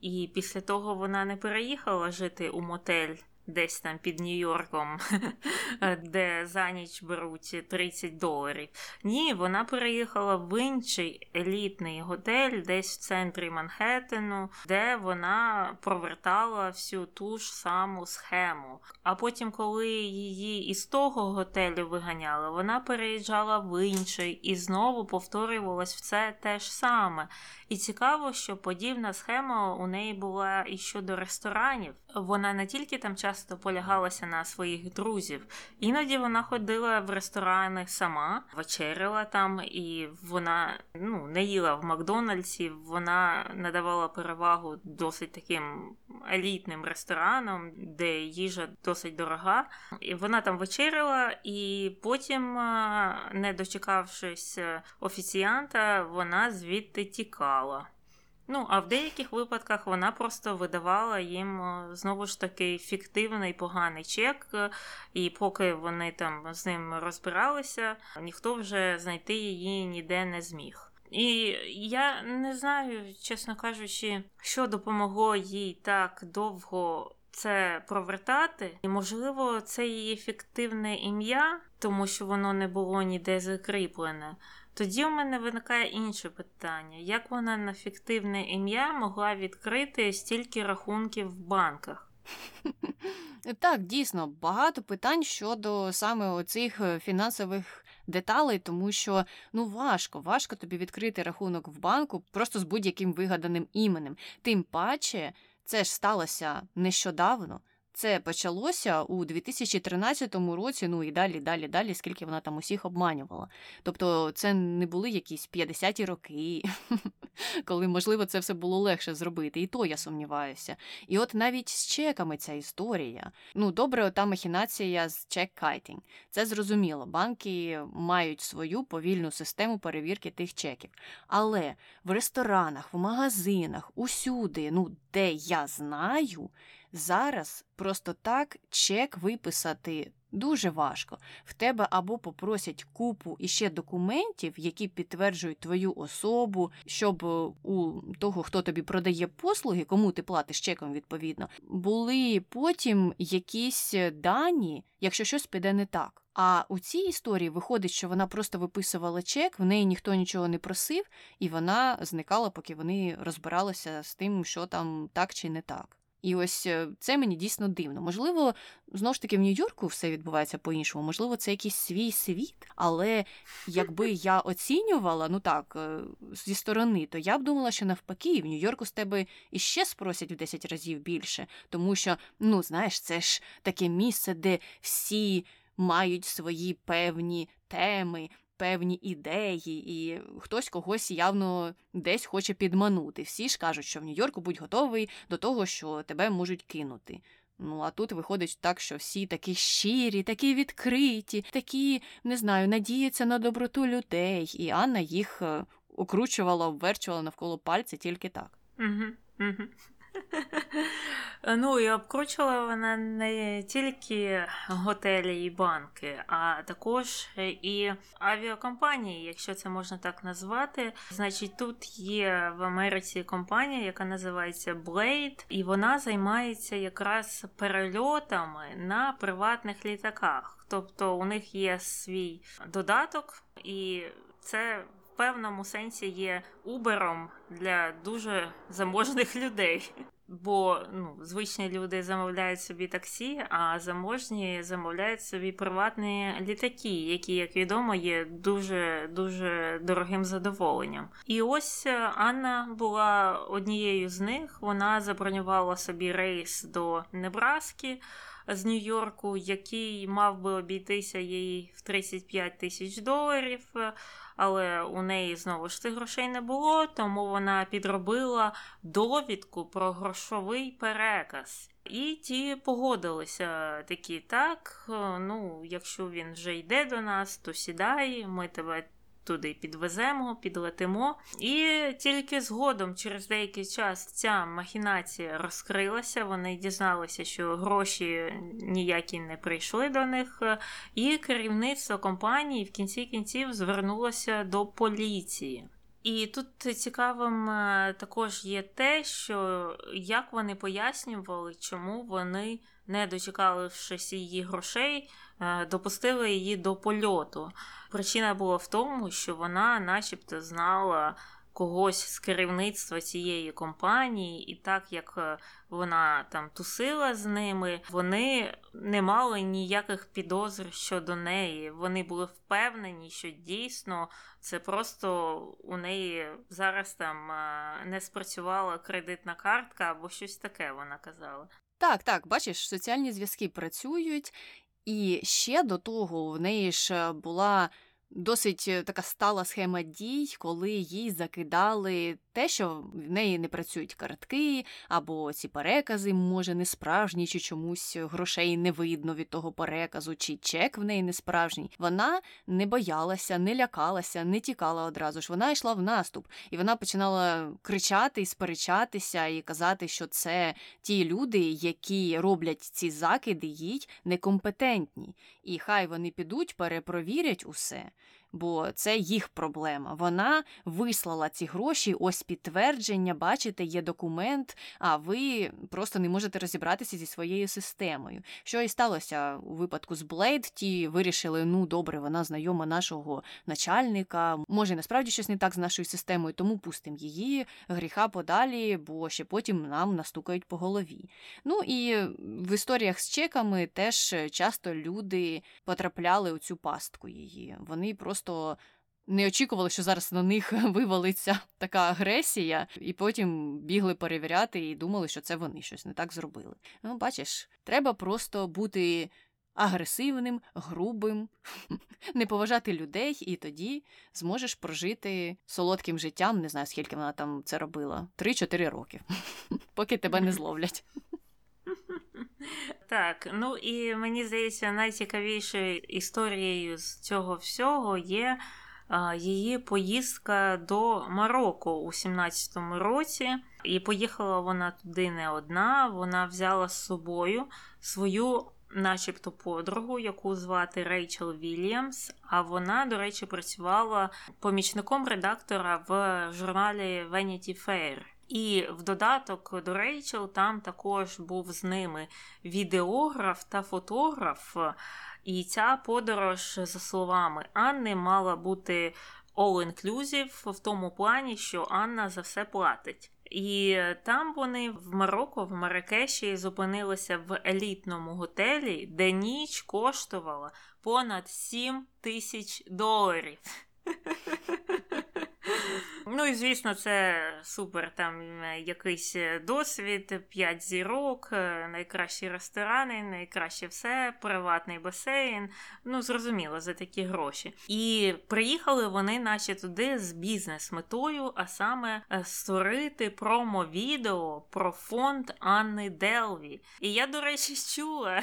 і після того вона не переїхала жити у мотель десь там під Нью-Йорком, *laughs* де за ніч беруть 30 доларів. Ні, вона переїхала в інший елітний готель, десь в центрі Манхеттену, де вона провертала всю ту ж саму схему. А потім, коли її із того готелю виганяли, вона переїжджала в інший і знову повторювалось все те ж саме. І цікаво, що подібна схема у неї була і щодо ресторанів. Вона не тільки там часто полягалася на своїх друзів, іноді вона ходила в ресторани сама, вечеряла там, і вона ну, не їла в Макдональдсі, вона надавала перевагу досить таким елітним ресторанам, де їжа досить дорога. І Вона там вечеряла, і потім, не дочекавшись офіціанта, вона звідти тікала. Ну, а в деяких випадках вона просто видавала їм знову ж таки фіктивний поганий чек, і поки вони там з ним розбиралися, ніхто вже знайти її ніде не зміг. І я не знаю, чесно кажучи, що допомогло їй так довго це провертати, і можливо, це її фіктивне ім'я, тому що воно не було ніде закріплене. Тоді у мене виникає інше питання: як вона на фіктивне ім'я могла відкрити стільки рахунків в банках? *laughs* Так, дійсно, багато питань щодо саме оцих е, фінансових деталей, тому що ну важко, важко тобі відкрити рахунок в банку просто з будь-яким вигаданим іменем. Тим паче. це ж сталося нещодавно. Це почалося у 2013 році, ну і далі, далі, далі, скільки вона там усіх обманювала. Тобто це не були якісь 50-ті роки, *laughs* коли, можливо, це все було легше зробити. І то я сумніваюся. І от навіть з чеками ця історія. Ну, добре, ота махінація з check kiting. Це зрозуміло. Банки мають свою повільну систему перевірки тих чеків. Але в ресторанах, в магазинах, усюди, ну, де я знаю. Зараз просто так чек виписати дуже важко. В тебе або попросять купу іще документів, які підтверджують твою особу, щоб е, у того, хто тобі продає послуги, кому ти платиш чеком відповідно, були потім якісь дані, якщо щось піде не так. А у цій історії виходить, що вона просто виписувала чек, в неї ніхто нічого не просив, і вона зникала, поки вони розбиралися з тим, що там так чи не так. І ось е, це мені дійсно дивно. Можливо, знову ж таки в Нью-Йорку все відбувається по-іншому, можливо, це якийсь свій світ, але якби я оцінювала, ну так, е, зі сторони, то я б думала, що навпаки, в Нью-Йорку з тебе іще спросять в 10 разів більше, тому що, ну знаєш, це ж таке місце, де всі мають свої певні теми, певні ідеї, і хтось когось явно десь хоче підманути. Всі ж кажуть, що в Нью-Йорку будь готовий до того, що тебе можуть кинути. Ну, а тут виходить так, що всі такі щирі, такі відкриті, такі, не знаю, надіються на доброту людей, і Анна їх е, окручувала, обверчувала навколо пальця тільки так. Угу, угу. *laughs* Ну і обкручувала вона не тільки готелі і банки, а також і авіакомпанії, якщо це можна так назвати. Значить, тут є в Америці компанія, яка називається Blade, і вона займається якраз перельотами на приватних літаках. Тобто у них є свій додаток, і це певному сенсі є убером для дуже заможних людей. Бо ну, звичні люди замовляють собі таксі, а заможні замовляють собі приватні літаки, які, як відомо, є дуже дуже дорогим задоволенням. І ось Анна була однією з них. Вона забронювала собі рейс до Небраски з Нью-Йорку, який мав би обійтися їй в 35 тисяч доларів але у неї знову ж тих грошей не було, тому вона підробила довідку про грошовий переказ. І ті погодилися такі, так, ну, якщо він вже йде до нас, то сідай, ми тебе туди підвеземо, підлетимо. І тільки згодом, через деякий час, ця махінація розкрилася. Вони дізналися, що гроші ніякі не прийшли до них. І керівництво компанії в кінці кінців звернулося до поліції. І тут цікавим е, також є те, що як вони пояснювали, чому вони, не дочекавшись її грошей, допустили її до польоту. Причина була в тому, що вона, начебто, знала когось з керівництва цієї компанії, і так як е, вона там тусила з ними, вони не мали ніяких підозр щодо неї. Вони були впевнені, що дійсно це просто у неї зараз там е, не спрацювала кредитна картка або щось таке. Вона казала. Так, так, бачиш, соціальні зв'язки працюють, і ще до того в неї ж е, була досить е, така стала схема дій, коли їй закидали те, що в неї не працюють картки, або ці перекази, може, не справжні, чи чомусь грошей не видно від того переказу, чи чек в неї не справжній. Вона не боялася, не лякалася, не тікала одразу ж. Вона йшла в наступ, і вона починала кричати і сперечатися, і казати, що це ті люди, які роблять ці закиди, їй некомпетентні. І хай вони підуть, перепровірять усе бо це їх проблема. Вона вислала ці гроші, ось підтвердження, бачите, є документ, а ви просто не можете розібратися зі своєю системою. Що і сталося у випадку з Блейд, ті вирішили, ну добре, вона знайома нашого начальника, може насправді щось не так з нашою системою, тому пустимо її гріха подалі, бо ще потім нам настукають по голові. Ну і в історіях з чеками теж часто люди потрапляли у цю пастку її. Вони просто просто не очікували, що зараз на них *laughs* вивалиться така агресія, і потім бігли перевіряти і думали, що це вони щось не так зробили. Ну, бачиш, треба просто бути агресивним, грубим, *laughs* не поважати людей, і тоді зможеш прожити солодким життям. Не знаю, скільки вона там це робила. Три-чотири роки, *laughs* поки тебе не зловлять. Так, ну і мені здається, найцікавішою історією з цього всього є її поїздка до Марокко у 17-му році. І поїхала вона туди не одна. Вона взяла з собою свою начебто подругу, яку звати Рейчел Вільямс. А вона, до речі, працювала помічником редактора в журналі Vanity Fair. І в додаток до Рейчел там також був з ними відеограф та фотограф. І ця подорож, за словами Анни, мала бути all-inclusive в тому плані, що Анна за все платить. І там вони в Марокко, в Маракеші, зупинилися в елітному готелі, де ніч коштувала понад 7 тисяч доларів. *laughs* Ну і звісно, це супер там е, якийсь е, досвід, 5 зірок, е, найкращі ресторани, найкраще все, приватний басейн. Ну, зрозуміло, за такі гроші. І приїхали вони, наче туди, з бізнес-метою, а саме створити промо-відео про фонд Анни Делві. І я, до речі, чула.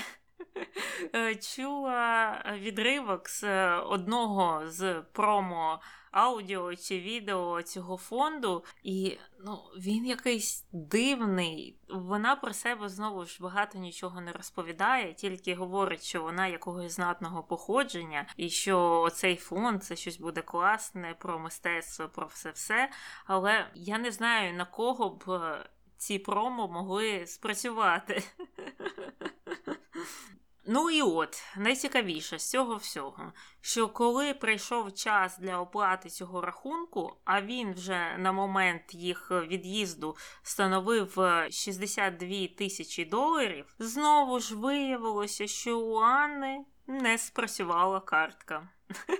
*laughs* Чула відривок з одного з промо аудіо чи відео цього фонду, і ну, він якийсь дивний. Вона про себе знову ж багато нічого не розповідає, тільки говорить, що вона якогось знатного походження, і що цей фонд це щось буде класне про мистецтво, про все все. Але я не знаю на кого б е, ці промо могли спрацювати. *laughs* Ну і от найцікавіше з цього всього, що коли прийшов час для оплати цього рахунку, а він вже на момент їх від'їзду становив 62 е, тисячі доларів, знову ж виявилося, що у Анни не спрацювала картка. *laughs*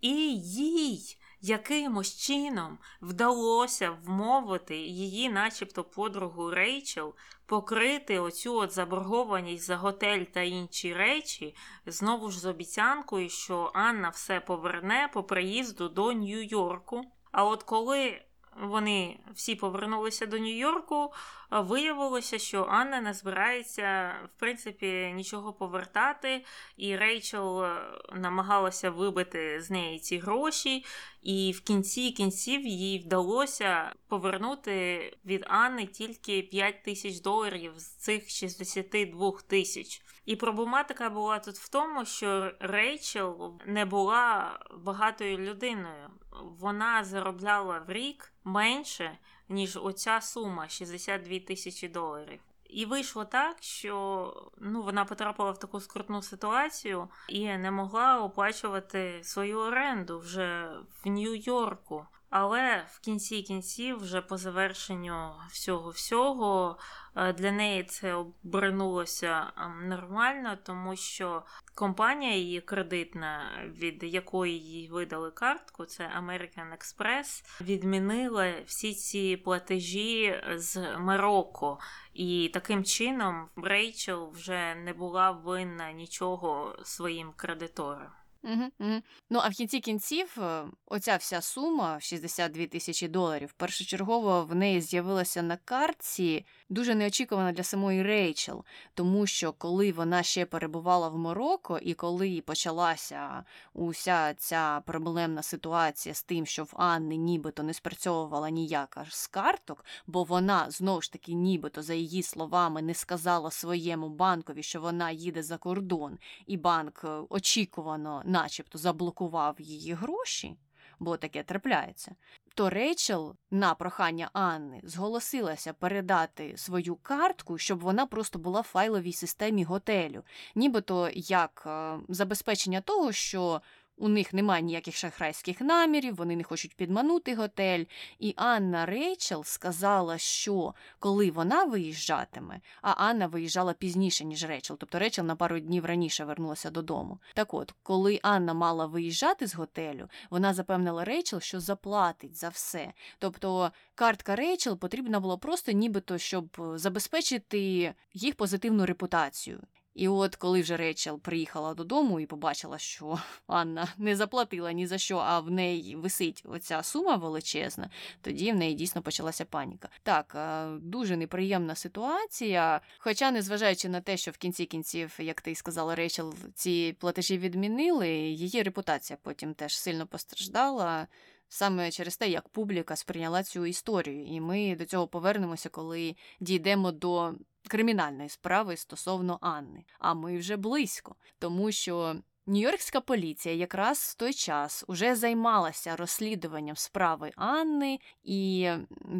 І їй якимось чином вдалося вмовити її, начебто, подругу Рейчел, покрити оцю от заборгованість за готель та інші речі, знову ж з обіцянкою, що Анна все поверне по приїзду до Нью-Йорку. А от коли вони всі повернулися до Нью-Йорку, виявилося, що Анна не збирається, в принципі, нічого повертати, і Рейчел е, намагалася вибити з неї ці гроші, і в кінці кінців їй вдалося повернути від Анни тільки 5 тисяч доларів з цих 62 тисяч. І проблематика була тут в тому, що Рейчел не була багатою людиною. Вона заробляла в рік менше, ніж оця сума 62 тисячі доларів. І вийшло так, що ну, вона потрапила в таку скрутну ситуацію і не могла оплачувати свою оренду вже в Нью-Йорку. Але в кінці кінців, вже по завершенню всього всього, для неї це обернулося ем, нормально, тому що компанія її кредитна, від якої їй видали картку, це American Express, відмінила всі ці платежі з Марокко. І таким чином Рейчел вже не була винна нічого своїм кредиторам. Угу, угу. Ну а в кінці кінців е, оця вся сума 62 тисячі доларів першочергово в неї з'явилася на картці дуже неочікувано для самої Рейчел, тому що коли вона ще перебувала в Марокко, і коли почалася уся ця проблемна ситуація з тим, що в Анни нібито не спрацьовувала ніяка з карток, бо вона знову ж таки, нібито, за її словами, не сказала своєму банкові, що вона їде за кордон, і банк е, очікувано, начебто, заблокував її гроші. Бо таке трапляється, то Рейчел на прохання Анни зголосилася передати свою картку, щоб вона просто була в файловій системі готелю, нібито як е, забезпечення того, що у них немає ніяких шахрайських намірів, вони не хочуть підманути готель. І Анна Рейчел сказала, що коли вона виїжджатиме, а Анна виїжджала пізніше, ніж Рейчел, тобто Рейчел на пару днів раніше вернулася додому. Так от, коли Анна мала виїжджати з готелю, вона запевнила Рейчел, що заплатить за все. Тобто картка Рейчел потрібна була просто нібито, щоб забезпечити їх позитивну репутацію. І от коли вже Рейчел приїхала додому і побачила, що *laughs* Анна не заплатила ні за що, а в неї висить оця сума величезна, тоді в неї дійсно почалася паніка. Так, е, дуже неприємна ситуація. Хоча, незважаючи на те, що в кінці кінців, як ти сказала, Рейчел, ці платежі відмінили, її репутація потім теж сильно постраждала. Саме через те, як публіка сприйняла цю історію, і ми до цього повернемося, коли дійдемо до кримінальної справи стосовно Анни. А ми вже близько, тому що. Нью-Йоркська поліція якраз в той час уже займалася розслідуванням справи Анни, і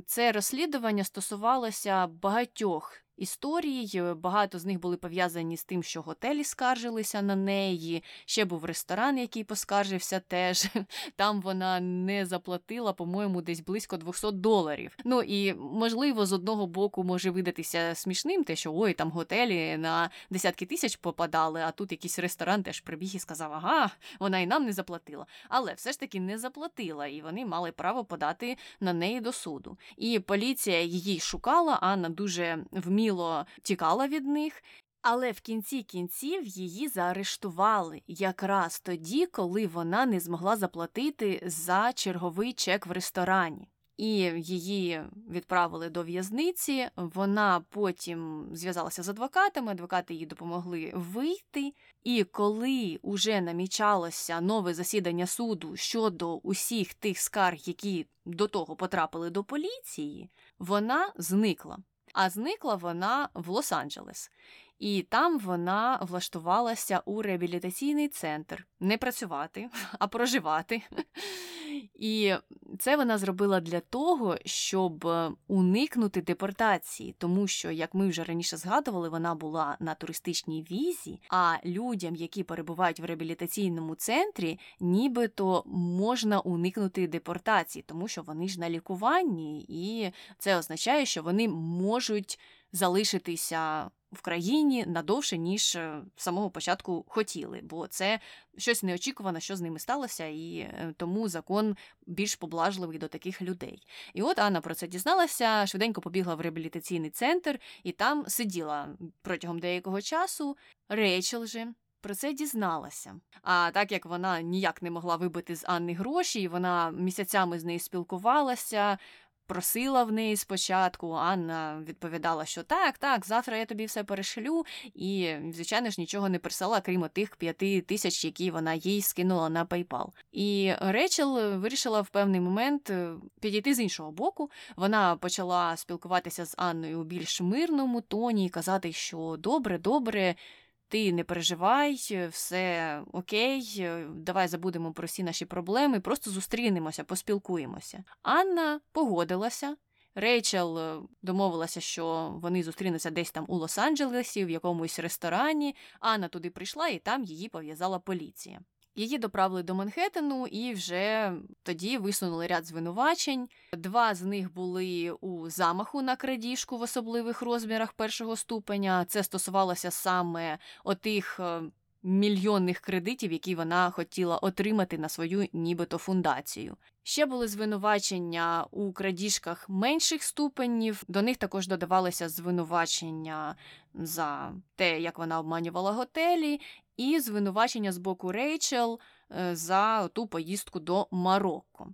це розслідування стосувалося багатьох історій. Багато з них були пов'язані з тим, що готелі скаржилися на неї. Ще був ресторан, який поскаржився теж. *laughs* Там вона не заплатила, по-моєму, десь близько 200 доларів. Ну і можливо, з одного боку може видатися смішним, те, що ой, там готелі на десятки тисяч попадали, а тут якийсь ресторан теж прибіг і сказав, ага, вона і нам не заплатила. Але все ж таки не заплатила, і вони мали право подати на неї до суду. І поліція її шукала, Анна дуже вміла зрозуміло, тікала від них. Але в кінці кінців її заарештували якраз тоді, коли вона не змогла заплатити за черговий чек в ресторані. І її відправили до в'язниці. Вона потім зв'язалася з адвокатами, адвокати їй допомогли вийти. І коли уже намічалося нове засідання суду щодо усіх тих скарг, які до того потрапили до поліції, вона зникла. А зникла вона в Лос-Анджелес. І там вона влаштувалася у реабілітаційний центр не працювати, *laughs* а проживати. І це вона зробила для того, щоб е, уникнути депортації, тому що, як ми вже раніше згадували, вона була на туристичній візі, а людям, які перебувають в реабілітаційному центрі, нібито можна уникнути депортації, тому що вони ж на лікуванні, і це означає, що вони можуть залишитися в країні надовше, ніж е, з самого початку хотіли, бо це щось неочікуване, що з ними сталося, і е, тому закон більш поблажливий до таких людей. І от Анна про це дізналася, швиденько побігла в реабілітаційний центр і там сиділа протягом деякого часу. Рейчел же. Про це дізналася. А так як вона ніяк не могла вибити з Анни гроші, вона місяцями з нею спілкувалася, просила в неї спочатку. Анна відповідала, що так, так, завтра я тобі все перешлю, і, звичайно ж, нічого не прислала, крім тих п'яти тисяч, які вона їй скинула на PayPal. І Речел вирішила в певний момент е, підійти з іншого боку. Вона почала спілкуватися з Анною у більш мирному тоні і казати, що добре, добре. Ти не переживай, все окей, давай забудемо про всі наші проблеми, просто зустрінемося, поспілкуємося. Анна погодилася. Рейчел е, домовилася, що вони зустрінуться десь там у Лос-Анджелесі, в якомусь ресторані. Анна туди прийшла і там її пов'язала поліція. Її доправили до Манхеттену і вже тоді висунули ряд звинувачень. Два з них були у замаху на крадіжку в особливих розмірах першого ступеня. Це стосувалося саме отих е, мільйонних кредитів, які вона хотіла отримати на свою нібито фундацію. Ще були звинувачення у крадіжках менших ступенів. До них також додавалися звинувачення за те, як вона обманювала готелі, і звинувачення з боку Рейчел е, за ту поїздку до Марокко.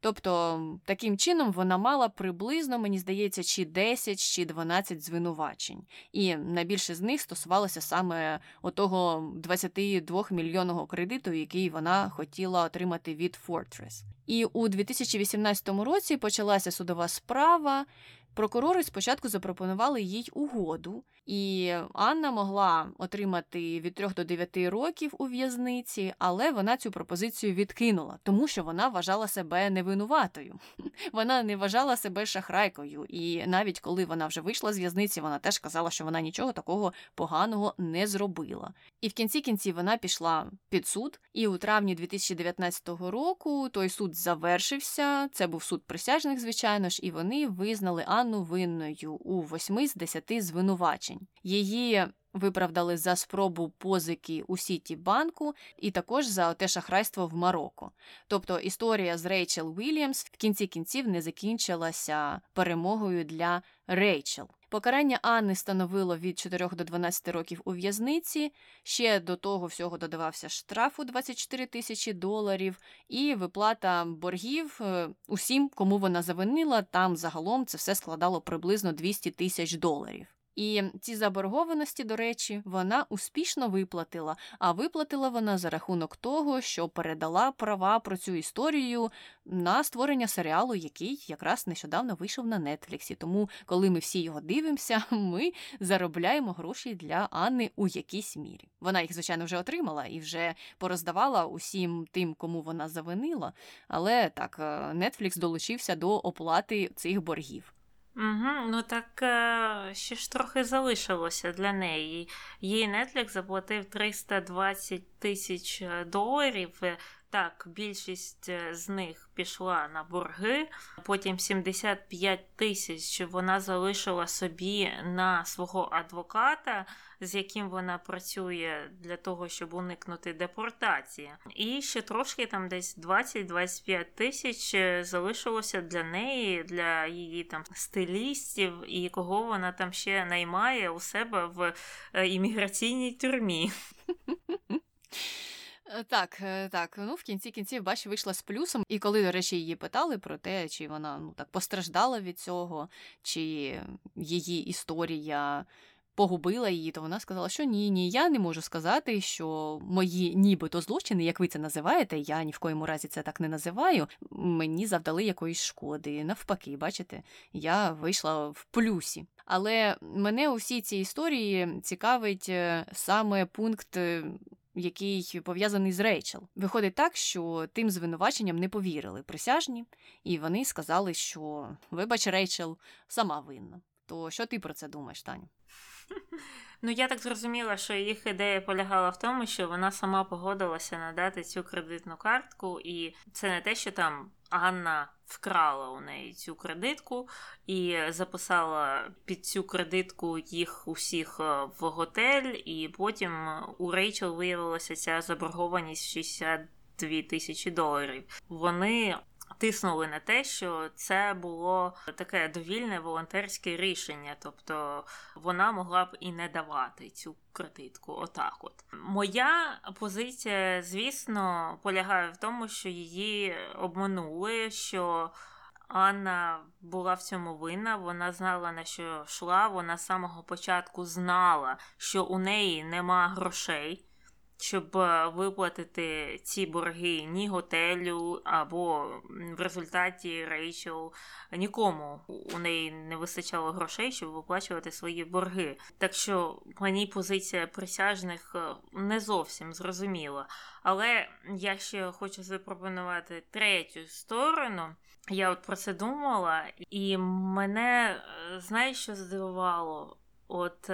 Тобто, таким чином вона мала приблизно, мені здається, чи 10, чи 12 звинувачень. І найбільше з них стосувалося саме отого 22 мільйонного кредиту, який вона хотіла отримати від Fortress. І у 2018 році почалася судова справа, Прокурори спочатку запропонували їй угоду, і Анна могла отримати від 3 до 9 років у в'язниці, але вона цю пропозицію відкинула, тому що вона вважала себе невинуватою. *laughs* Вона не вважала себе шахрайкою, і навіть коли вона вже вийшла з в'язниці, вона теж казала, що вона нічого такого поганого не зробила. І в кінці кінці вона пішла під суд, і у травні 2019 року той суд завершився. Це був суд присяжних, звичайно ж, і вони визнали Анну винною у 8 з 10 звинувачень. Її виправдали за спробу позики у Сіті банку і також за те шахрайство в Марокко. Тобто історія з Рейчел Вільямс в кінці кінців не закінчилася перемогою для Рейчел. Покарання Анни становило від 4 до 12 років у в'язниці. Ще до того всього додавався штраф у 24 тисячі доларів і виплата боргів е, усім, кому вона завинила. Там загалом це все складало приблизно 200 тисяч доларів. І ці заборгованості, до речі, вона успішно виплатила. А виплатила вона за рахунок того, що передала права про цю історію на створення серіалу, який якраз нещодавно вийшов на Нетфліксі. Тому, коли ми всі його дивимося, *laughs* ми заробляємо гроші для Анни у якійсь мірі. Вона їх, звичайно, вже отримала і вже пороздавала усім тим, кому вона завинила. Але так, Нетфлікс долучився до оплати цих боргів. Угу, Ну так е, ще ж трохи залишилося для неї. Їй Netflix заплатив 320 тисяч е, доларів. Е, так, більшість з них пішла на борги, потім 75 тисяч вона залишила собі на свого адвоката з яким вона працює для того, щоб уникнути депортації. І ще трошки там десь 20-25 тисяч е, залишилося для неї, для її там стилістів і кого вона там ще наймає у себе в е, імміграційній тюрмі. *laughs* Е, так, так, ну в кінці кінців, бачу, вийшла з плюсом. І коли, до речі, її питали про те, чи вона ну так постраждала від цього, чи її історія погубила її, то вона сказала, що ні, ні, я не можу сказати, що мої нібито злочини, як ви це називаєте, я ні в коєму разі це так не називаю. Мені завдали якоїсь шкоди. Навпаки, бачите, я вийшла в плюсі. Але мене у всій цій історії цікавить е, саме пункт. Який пов'язаний з Рейчел. Виходить так, що тим звинуваченням не повірили присяжні, і вони сказали, що, вибач, Рейчел сама винна. То що ти про це думаєш, Таню? *laughs* Ну, я так зрозуміла, що їх ідея полягала в тому, що вона сама погодилася надати цю кредитну картку, і це не те, що там Анна вкрала у неї цю кредитку і записала під цю кредитку їх усіх е, в готель, і потім у Рейчел виявилася ця заборгованість 62 тисячі доларів. Вони тиснули на те, що це було таке довільне волонтерське рішення, тобто вона могла б і не давати цю кредитку. Отак, от моя позиція, звісно, полягає в тому, що її обманули. що... Анна була в цьому винна, вона знала, на що йшла, вона з самого початку знала, що у неї нема грошей щоб е, виплатити ці борги ні готелю, або в результаті Рейчел нікому у неї не вистачало грошей, щоб виплачувати свої борги. Так що мені позиція присяжних е, не зовсім зрозуміла. Але я ще хочу запропонувати третю сторону. Я от про це думала, і мене е, знаєш, що здивувало? От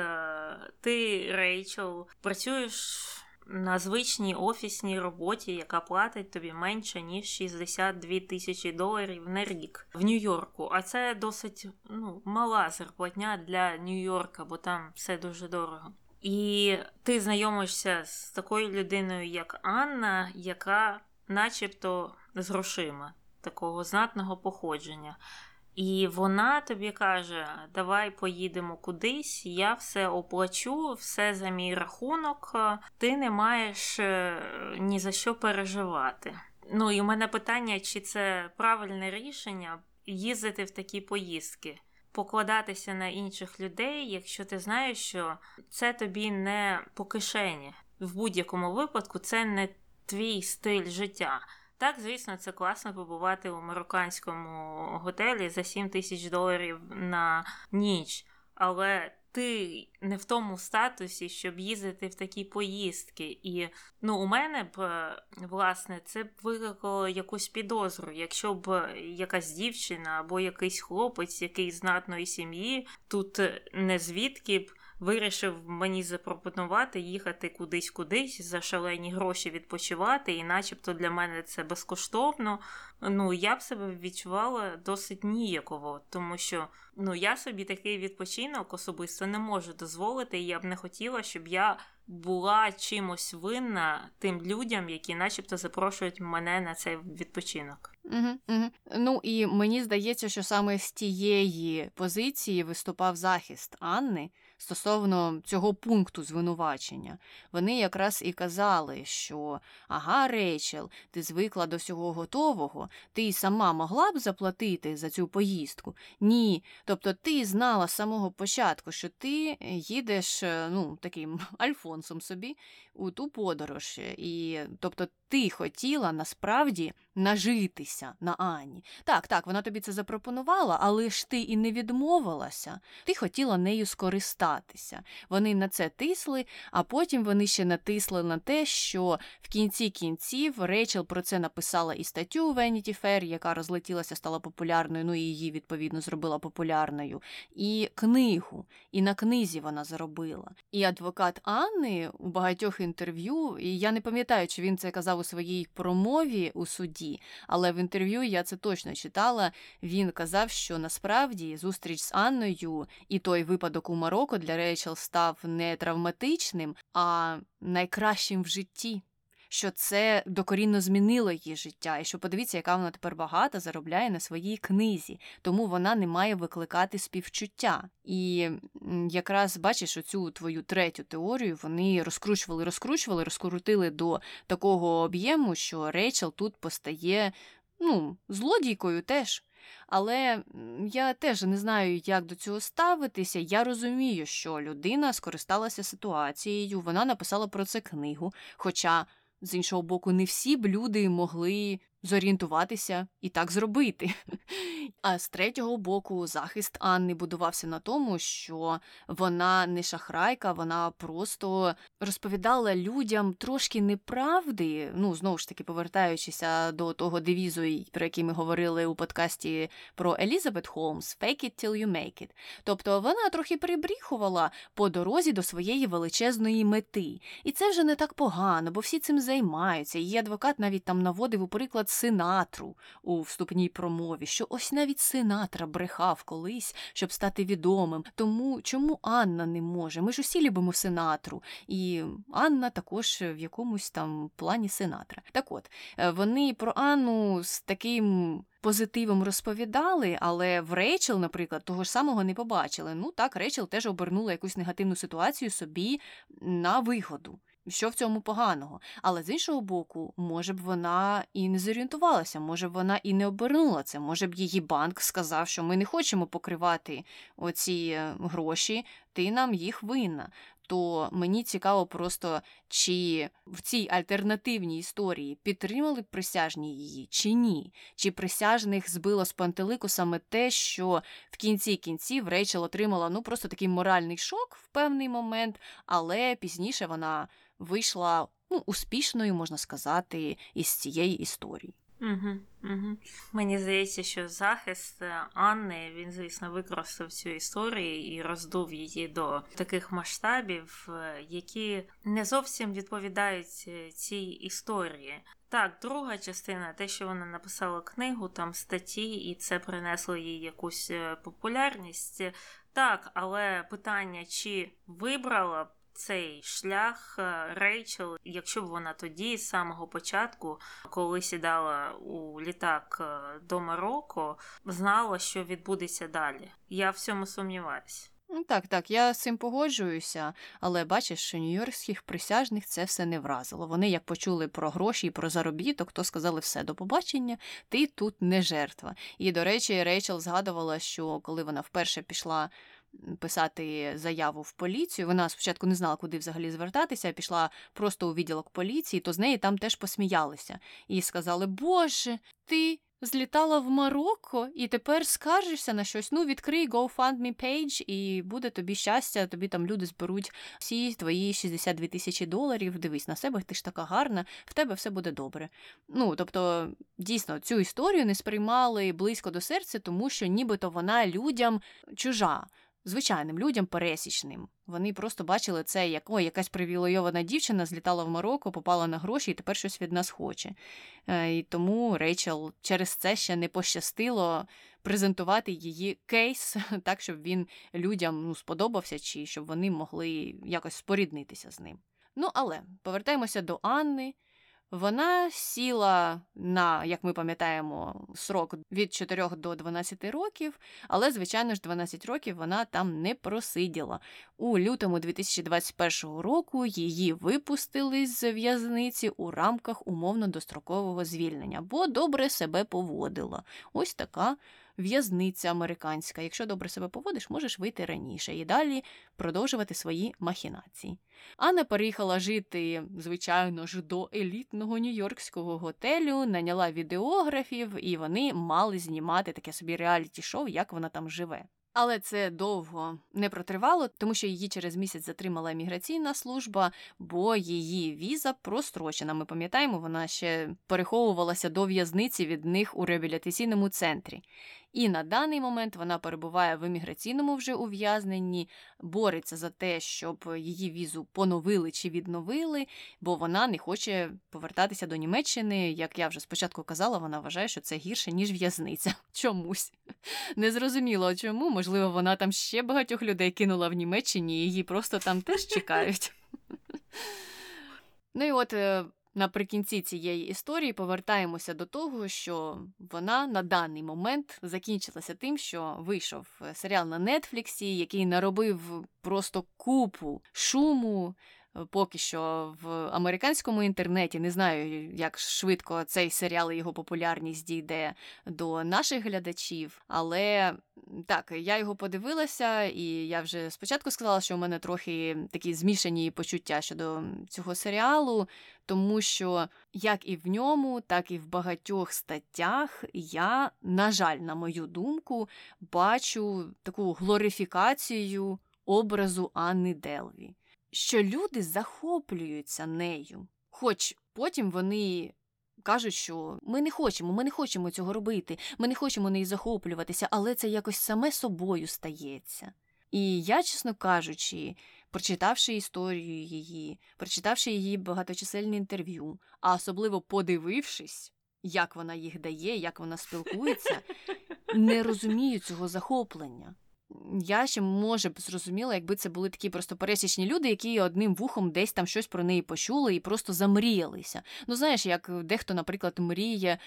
ти, Рейчел, працюєш на звичній офісній роботі, яка платить тобі менше ніж 62 тисячі доларів на рік в Нью-Йорку. А це досить ну, мала зарплатня для Нью-Йорка, бо там все дуже дорого. І ти знайомишся з такою людиною, як Анна, яка, начебто, з грошима такого знатного походження. І вона тобі каже: Давай поїдемо кудись, я все оплачу, все за мій рахунок, ти не маєш е, ні за що переживати. Ну і у мене питання, чи це правильне рішення їздити в такі поїздки, покладатися на інших людей, якщо ти знаєш, що це тобі не по кишені. В будь-якому випадку це не твій стиль життя. Так, звісно, це класно побувати у марокканському готелі за 7 тисяч доларів на ніч, але ти не в тому статусі, щоб їздити в такі поїздки. І ну, у мене б, е, власне, це б викликало якусь підозру. Якщо б якась дівчина або якийсь хлопець, який знатної сім'ї, тут не звідки б вирішив мені запропонувати їхати кудись-кудись за шалені гроші відпочивати, і начебто для мене це безкоштовно. Ну, я б себе відчувала досить ніяково, тому що ну, я собі такий відпочинок особисто не можу дозволити, і я б не хотіла, щоб я. Була чимось винна тим людям, які, начебто, запрошують мене на цей відпочинок. Угу, угу. Ну і мені здається, що саме з тієї позиції виступав захист Анни, стосовно цього пункту звинувачення. Вони якраз і казали, що ага, Рейчел, ти звикла до всього готового, ти сама могла б заплатити за цю поїздку? Ні. Тобто ти знала з самого початку, що ти їдеш е, ну, таким *laughs* альфонсом собі у ту подорож. І тобто ти хотіла насправді нажитися на Ані. Так, так, вона тобі це запропонувала, але ж ти і не відмовилася. Ти хотіла нею скористатися. Вони на це тисли, а потім вони ще натисли на те, що в кінці кінців Рейчел про це написала і статтю Vanity Fair, яка розлетілася, стала популярною, ну і її, відповідно, зробила популярною, і книгу. І на книзі вона заробила. І адвокат Анни у багатьох інтерв'ю, і я не пам'ятаю, чи він це казав у своїй промові у суді, але в інтерв'ю я це точно читала. Він казав, що насправді зустріч з Анною і той випадок у Марокко для Рейчел став не травматичним, а найкращим в житті що це докорінно змінило її життя, і що подивіться, яка вона тепер багата заробляє на своїй книзі, тому вона не має викликати співчуття. І якраз бачиш оцю твою третю теорію вони розкручували, розкручували, розкрутили до такого об'єму, що Рейчел тут постає ну, злодійкою теж. Але я теж не знаю, як до цього ставитися. Я розумію, що людина скористалася ситуацією, вона написала про це книгу. Хоча з іншого боку, не всі б люди могли зорієнтуватися і так зробити. А з третього боку, захист Анни будувався на тому, що вона не шахрайка, вона просто розповідала людям трошки неправди. Ну, знову ж таки, повертаючися до того девізу, про який ми говорили у подкасті про Елізабет Холмс «Fake it till you make it». Тобто вона трохи прибріхувала по дорозі до своєї величезної мети. І це вже не так погано, бо всі цим займаються. Її адвокат навіть там наводив у приклад Синатру у вступній промові, що ось навіть Синатра брехав колись, щоб стати відомим. Тому чому Анна не може? Ми ж усі любимо Синатру, і Анна також в якомусь там плані Синатра. Так от е, вони про Анну з таким. Позитивом розповідали, але в Рейчел, наприклад, того ж самого не побачили. Ну так, Рейчел теж обернула якусь негативну ситуацію собі на вигоду. Що в цьому поганого? Але з іншого боку, може б вона і не зорієнтувалася, може б вона і не обернула це. Може б її банк сказав, що ми не хочемо покривати оці е, гроші, ти нам їх винна. То мені цікаво просто, чи в цій альтернативній історії підтримали б присяжні її, чи ні, чи присяжних збило з пантелику саме те, що в кінці кінців Рейчел отримала ну просто такий моральний шок в певний момент, але пізніше вона вийшла ну, успішною, можна сказати, із цієї історії. Угу, угу. Мені здається, що захист е, Анни він, звісно, використав цю історію і роздув її до таких масштабів, е, які не зовсім відповідають е, цій історії. Так, друга частина, те, що вона написала книгу, там статті, і це принесло їй якусь популярність. Так, але питання, чи вибрала цей шлях е, Рейчел, якщо б вона тоді, з самого початку, коли сідала у літак е, до Марокко, знала, що відбудеться далі. Я в цьому сумніваюся. Ну, так, так, я з цим погоджуюся, але бачиш, що нью-йоркських присяжних це все не вразило. Вони як почули про гроші і про заробіток, то сказали все до побачення, ти тут не жертва. І, до речі, Рейчел згадувала, що коли вона вперше пішла писати заяву в поліцію. Вона спочатку не знала, куди взагалі звертатися, пішла просто у відділок поліції, то з неї там теж посміялися і сказали: Боже, ти злітала в Марокко і тепер скаржишся на щось. Ну, відкрий GoFundMe page і буде тобі щастя, тобі там люди зберуть всі твої 62 тисячі доларів. Дивись на себе, ти ж така гарна, в тебе все буде добре. Ну, тобто, дійсно, цю історію не сприймали близько до серця, тому що нібито вона людям чужа звичайним людям пересічним. Вони просто бачили це, як ой, якась привілейована дівчина злітала в Марокко, попала на гроші і тепер щось від нас хоче. Е, і тому Рейчел через це ще не пощастило презентувати її кейс *laughs* так, щоб він людям ну, сподобався, чи щоб вони могли якось споріднитися з ним. Ну, але повертаємося до Анни. Вона сіла на, як ми пам'ятаємо, срок від 4 до 12 років, але, звичайно ж, 12 років вона там не просиділа. У лютому 2021 року її випустили з в'язниці у рамках умовно дострокового звільнення, бо добре себе поводила. Ось така в'язниця американська. Якщо добре себе поводиш, можеш вийти раніше і далі продовжувати свої махінації. Анна переїхала жити, звичайно ж, до елітного нью-йоркського готелю, наняла відеографів, і вони мали знімати таке собі реаліті-шоу, як вона там живе. Але це довго не протривало, тому що її через місяць затримала міграційна служба, бо її віза прострочена. Ми пам'ятаємо, вона ще переховувалася до в'язниці від них у реабілітаційному центрі. І на даний момент вона перебуває в імміграційному вже ув'язненні, бореться за те, щоб її візу поновили чи відновили, бо вона не хоче повертатися до Німеччини. Як я вже спочатку казала, вона вважає, що це гірше, ніж в'язниця. *laughs* Чомусь. Незрозуміло чому, можливо, вона там ще багатьох людей кинула в Німеччині, і її просто там теж чекають. *laughs* Ну і от е, Наприкінці цієї історії повертаємося до того, що вона на даний момент закінчилася тим, що вийшов е, серіал на Нетфліксі, який наробив просто купу шуму, поки що в американському інтернеті. Не знаю, як швидко цей серіал і його популярність дійде до наших глядачів. Але так, я його подивилася, і я вже спочатку сказала, що у мене трохи такі змішані почуття щодо цього серіалу, тому що як і в ньому, так і в багатьох статтях я, на жаль, на мою думку, бачу таку глорифікацію образу Анни Делві що люди захоплюються нею. Хоч потім вони кажуть, що ми не хочемо, ми не хочемо цього робити, ми не хочемо нею захоплюватися, але це якось саме собою стається. І я, чесно кажучи, прочитавши історію її, прочитавши її багаточисельне інтерв'ю, а особливо подивившись, як вона їх дає, як вона спілкується, *laughs* не розумію цього захоплення. Я ще може б зрозуміла, якби це були такі просто пересічні люди, які одним вухом десь там щось про неї почули і просто замріялися. Ну, знаєш, як дехто, наприклад, мріє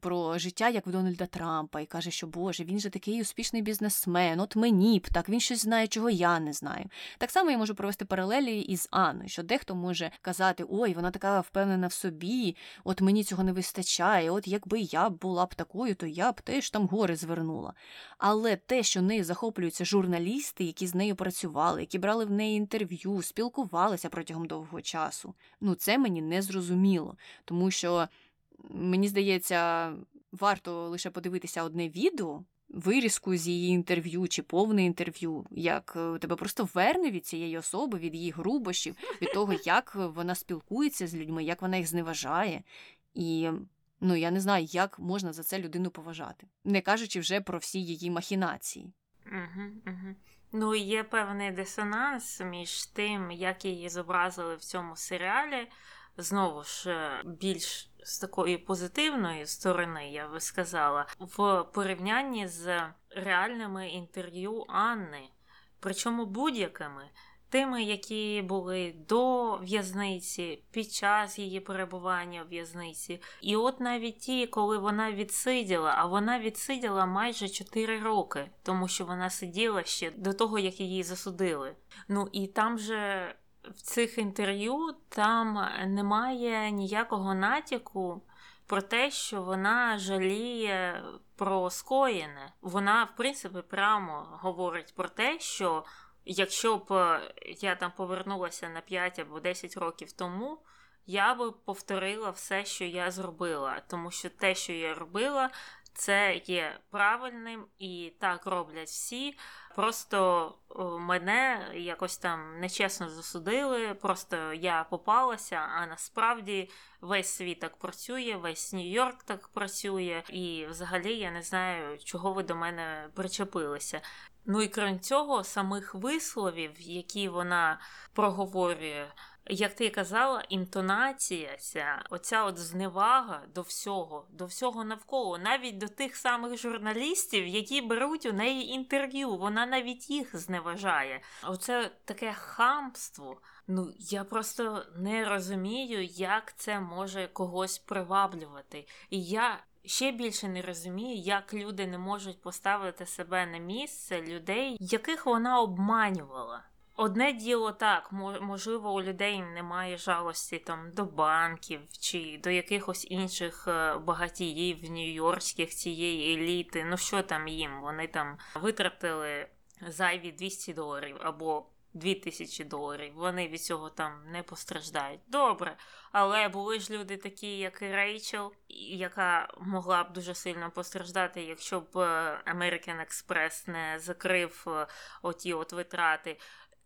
про життя, як в Дональда Трампа, і каже, що Боже, він же такий успішний бізнесмен, от мені б так, він щось знає, чого я не знаю. Так само я можу провести паралелі із Анною, що дехто може казати, ой, вона така впевнена в собі, от мені цього не вистачає, от якби я була б такою, то я б теж там гори звернула. Але те, що нею захоплює захоплюються журналісти, які з нею працювали, які брали в неї інтерв'ю, спілкувалися протягом довгого часу. Ну, це мені не зрозуміло, тому що мені здається, варто лише подивитися одне відео. Вирізку з її інтерв'ю чи повне інтерв'ю, як е, тебе просто верне від цієї особи, від її грубощів, від того, *laughs* як вона спілкується з людьми, як вона їх зневажає. І ну я не знаю, як можна за це людину поважати, не кажучи вже про всі її махінації. Угу, угу. Ну, є певний дисонанс між тим, як її зобразили в цьому серіалі. Знову ж, е, більш з такої позитивної сторони, я би сказала, в порівнянні з реальними інтерв'ю Анни, причому будь-якими тими, які були до в'язниці, під час її перебування в в'язниці. І от навіть ті, коли вона відсиділа, а вона відсиділа майже 4 роки, тому що вона сиділа ще до того, як її засудили. Ну і там же в цих інтерв'ю там немає ніякого натяку про те, що вона жаліє про скоєне. Вона, в принципі, прямо говорить про те, що якщо б е, я там повернулася на 5 або 10 років тому, я би повторила все, що я зробила, тому що те, що я робила, це є правильним і так роблять всі. Просто мене якось там нечесно засудили, просто я попалася, а насправді весь світ так працює, весь Нью-Йорк так працює, і взагалі я не знаю, чого ви до мене причепилися. Ну і крім цього, самих висловів, які вона проговорює. Як ти казала, інтонація, ця, оця от зневага до всього, до всього навколо, навіть до тих самих журналістів, які беруть у неї інтерв'ю, вона навіть їх зневажає. Оце таке хамство. Ну я просто не розумію, як це може когось приваблювати. І я ще більше не розумію, як люди не можуть поставити себе на місце людей, яких вона обманювала. Одне діло так, можливо, у людей немає жалості там до банків чи до якихось інших е, багатіїв нью-йоркських цієї еліти. Ну що там їм? Вони там витратили зайві 200 доларів або 2000 доларів. Вони від цього там не постраждають. Добре. Але були ж люди такі, як і Рейчел, яка могла б дуже сильно постраждати, якщо б е, American Express не закрив е, оті от витрати.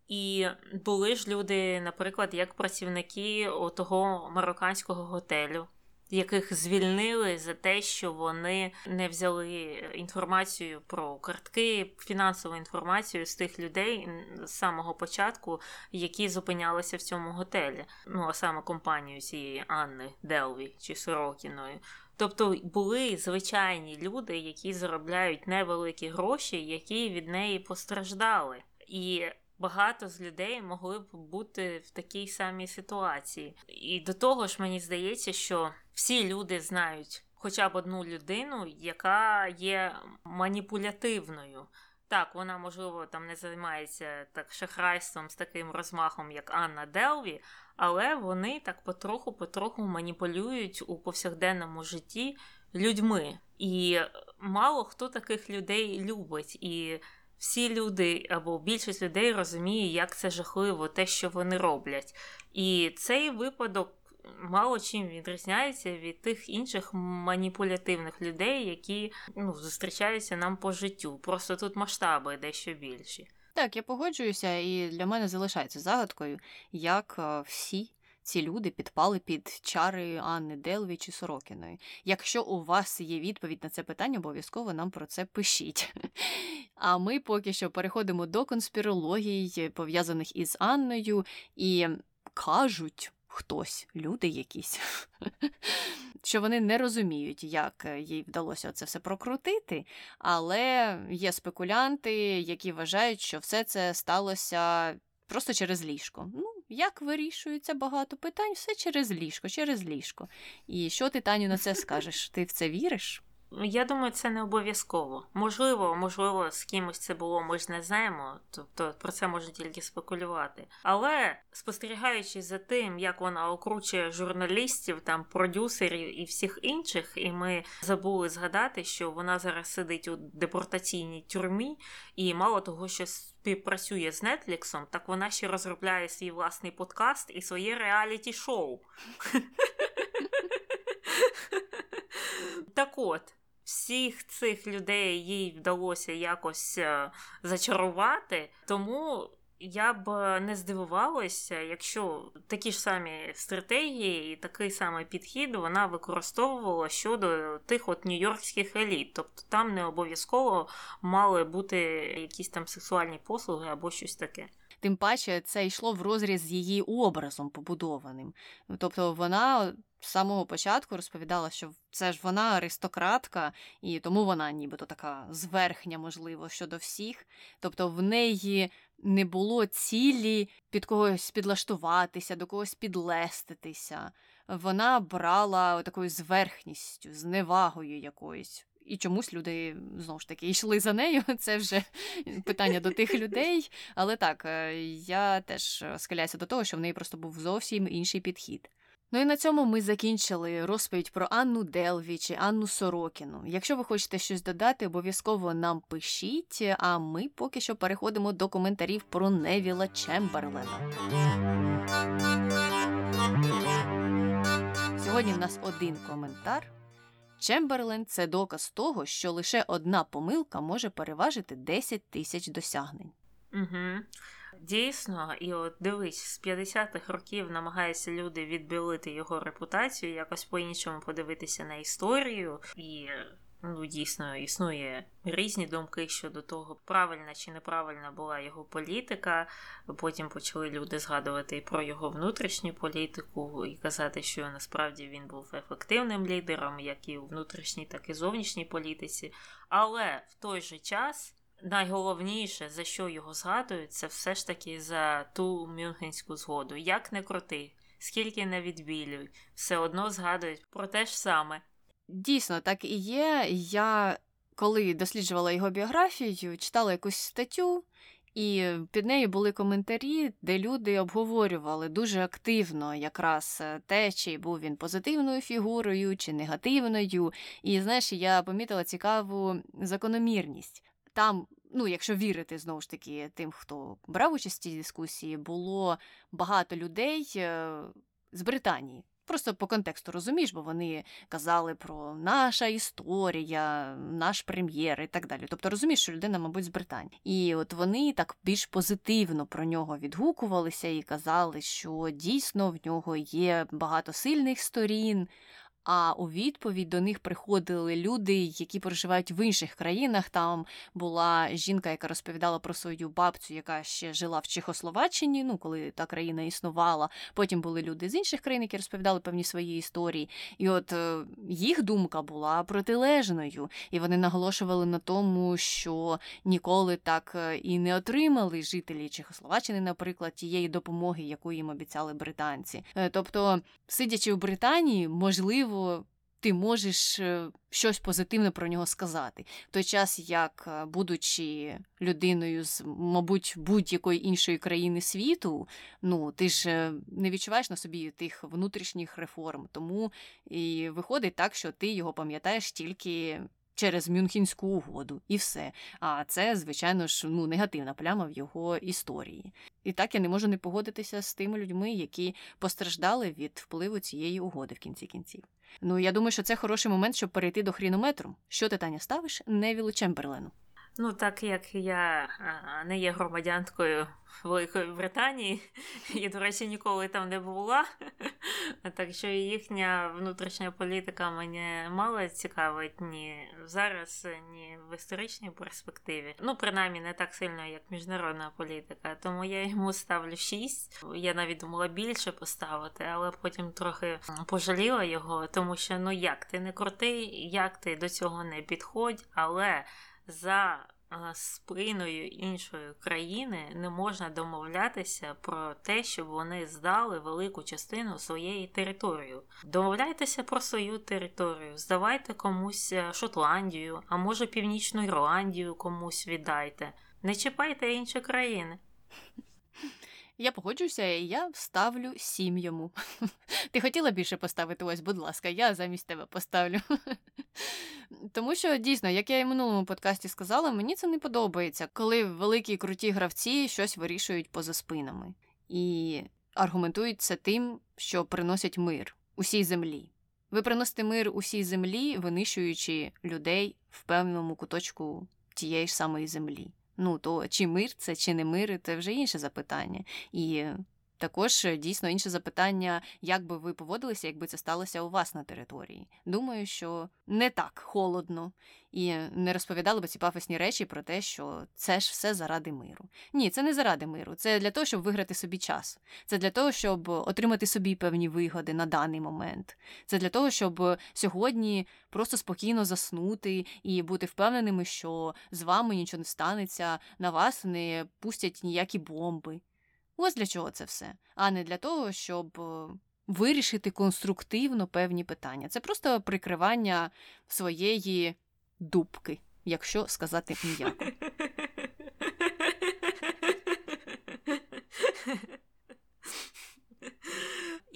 І були ж люди, наприклад, як працівники того марокканського готелю, яких звільнили за те, що вони не взяли інформацію про картки, фінансову інформацію з тих людей з самого початку, які зупинялися в цьому готелі. Ну а саме компанію цієї Анни Делві чи Сорокіної. Тобто були звичайні люди, які заробляють невеликі гроші, які від неї постраждали. І багато з людей могли б бути в такій самій ситуації. І до того ж, мені здається, що всі люди знають хоча б одну людину, яка є маніпулятивною. Так, вона, можливо, там не займається так шахрайством з таким розмахом, як Анна Делві, але вони так потроху-потроху маніпулюють у повсякденному житті людьми. І мало хто таких людей любить. І всі люди або більшість людей розуміє, як це жахливо, те, що вони роблять. І цей випадок мало чим відрізняється від тих інших маніпулятивних людей, які ну, зустрічаються нам по життю. Просто тут масштаби дещо більші. Так, я погоджуюся, і для мене залишається загадкою, як е, всі ці люди підпали під чари Анни Делві чи Сорокіної. Якщо у вас є відповідь на це питання, обов'язково нам про це пишіть. *laughs* А ми поки що переходимо до конспірологій, пов'язаних із Анною, і кажуть. Хтось, люди якісь, *laughs* що вони не розуміють, як їй вдалося це все прокрутити, але є спекулянти, які вважають, що все це сталося просто через ліжко. Ну, як вирішується багато питань, все через ліжко, через ліжко. І що ти, Таню, на це скажеш? Ти в це віриш? Я думаю, це не обов'язково. Можливо, можливо, з кимось це було, ми ж не знаємо, тобто про це можна тільки спекулювати. Але спостерігаючи за тим, як вона окручує журналістів, там продюсерів і всіх інших, і ми забули згадати, що вона зараз сидить у депортаційній тюрмі, і мало того, що співпрацює з Netflix, так вона ще розробляє свій власний подкаст і своє реаліті шоу. Так от, всіх цих людей їй вдалося якось е, зачарувати, тому. Я б не здивувалася, якщо такі ж самі стратегії і такий самий підхід вона використовувала щодо тих от нью-йоркських еліт. Тобто там не обов'язково мали бути якісь там сексуальні послуги або щось таке. Тим паче це йшло в розріз з її образом побудованим. Тобто вона з самого початку розповідала, що це ж вона аристократка, і тому вона нібито така зверхня, можливо, щодо всіх. Тобто в неї не було цілі під когось підлаштуватися, до когось підлеститися. Вона брала такою зверхністю, зневагою якоюсь. і чомусь люди знову ж таки йшли за нею. *laughs* Це вже питання до тих людей. *laughs* Але так, е, я теж схиляюся до того, що в неї просто був зовсім інший підхід. Ну і на цьому ми закінчили розповідь про Анну Делві чи Анну Сорокіну. Якщо ви хочете щось додати, обов'язково нам пишіть, а ми поки що переходимо до коментарів про Невіла Чемберлена. Сьогодні в нас один коментар. Чемберлен це доказ того, що лише одна помилка може переважити 10 тисяч досягнень. Угу. Дійсно, і от дивись, з 50-х років намагаються люди відбілити його репутацію, якось по-іншому подивитися на історію, і ну дійсно існує різні думки щодо того, правильна чи неправильна була його політика. Потім почали люди згадувати і про його внутрішню політику і казати, що насправді він був ефективним лідером, як і у внутрішній, так і зовнішній політиці. Але в той же час найголовніше, за що його згадують, це все ж таки за ту Мюнхенську згоду. Як не крути, скільки не відбілюють, все одно згадують про те ж саме. Дійсно, так і є. Я коли досліджувала його біографію, читала якусь статтю. І під нею були коментарі, де люди обговорювали дуже активно якраз е, те, чи був він позитивною фігурою, чи негативною. І знаєш, я помітила цікаву закономірність там, ну, якщо вірити знову ж таки тим, хто брав участь у цій дискусії, було багато людей е, з Британії. Просто по контексту розумієш, бо вони казали про наша історія, наш прем'єр і так далі. Тобто розумієш, що людина, мабуть, з Британії. І от вони так більш позитивно про нього відгукувалися і казали, що дійсно в нього є багато сильних сторін. А у відповідь до них приходили люди, які проживають в інших країнах. Там була жінка, яка розповідала про свою бабцю, яка ще жила в Чехословаччині, ну коли та країна існувала. Потім були люди з інших країн, які розповідали певні свої історії. І от е, їх думка була протилежною, і вони наголошували на тому, що ніколи так е, і не отримали жителі Чехословаччини, наприклад, тієї допомоги, яку їм обіцяли британці. Е, тобто, сидячи в Британії, можливо ти можеш е, щось позитивне про нього сказати. В той час, як е, будучи людиною з, мабуть, будь-якої іншої країни світу, ну ти ж е, не відчуваєш на собі тих внутрішніх реформ. Тому і виходить так, що ти його пам'ятаєш тільки через Мюнхенську угоду, і все. А це, звичайно ж, ну, негативна пляма в його історії. І так я не можу не погодитися з тими людьми, які постраждали від впливу цієї угоди в кінці кінців. Ну я думаю, що це хороший момент, щоб перейти до хрінометру. Що ти Таня ставиш Невілу Чемберлену? Ну, так як я не є громадянкою Великої Британії, *laughs* і, до речі, ніколи там не була. *laughs* Так що їхня внутрішня політика мене мало цікавить ні зараз, ні в історичній перспективі. Ну, принаймні, не так сильно, як міжнародна політика. Тому я йому ставлю 6. Я навіть думала більше поставити, але потім трохи пожаліла його, тому що ну як ти не крутий, як ти до цього не підходь, але за спиною іншої країни не можна домовлятися про те, щоб вони здали велику частину своєї території. Домовляйтеся про свою територію, здавайте комусь е, Шотландію, а може Північну Ірландію комусь віддайте. Не чіпайте інші країни. Я погоджуся, і я вставлю сім йому. *laughs* Ти хотіла більше поставити ось, будь ласка, я замість тебе поставлю. *laughs* Тому що дійсно, як я і в минулому подкасті сказала, мені це не подобається, коли великі круті гравці щось вирішують поза спинами і аргументують це тим, що приносять мир усій землі. Ви приносите мир усій землі, винищуючи людей в певному куточку тієї ж самої землі. Ну то чи мир це, чи не мир, це вже інше запитання. І також е, дійсно інше запитання, як би ви поводилися, якби це сталося у вас на території. Думаю, що не так холодно і не розповідали би ці пафосні речі про те, що це ж все заради миру. Ні, це не заради миру. Це для того, щоб виграти собі час. Це для того, щоб отримати собі певні вигоди на даний момент. Це для того, щоб сьогодні просто спокійно заснути і бути впевненими, що з вами нічого не станеться, на вас не пустять ніякі бомби. Ось для чого це все, а не для того, щоб е, вирішити конструктивно певні питання. Це просто прикривання своєї дубки, якщо сказати м'яко. *laughs*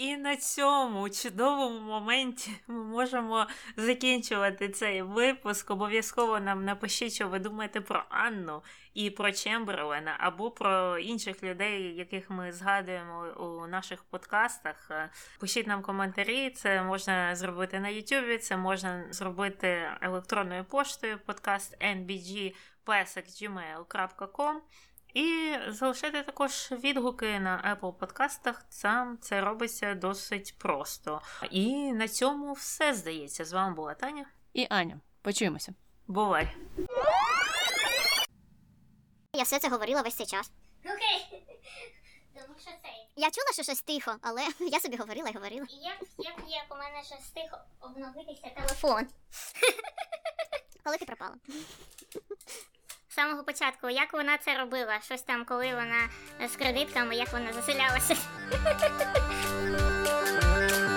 І на цьому чудовому моменті ми можемо закінчувати цей випуск. Обов'язково нам напишіть, що ви думаєте про Анну і про Чемберлена, або про інших людей, яких ми згадуємо у наших подкастах. Пишіть нам коментарі. Це можна зробити на YouTube, це можна зробити електронною поштою подкаст nbg.gmail.com і залишайте також відгуки на Apple подкастах. Сам це робиться досить просто. І на цьому все здається. З вами була Таня. І Аня, почуємося. Бувай! Я все це говорила весь цей час. Окей. *laughs* Тому що цей. Я чула, що щось тихо, але *laughs* я собі говорила і говорила. Як, як, як у мене ще встиг обновитися телефон. *laughs* Коли ти пропала? Самого початку, як вона це робила? Щось там, коли вона з кредитками, як вона заселялася. *laughs*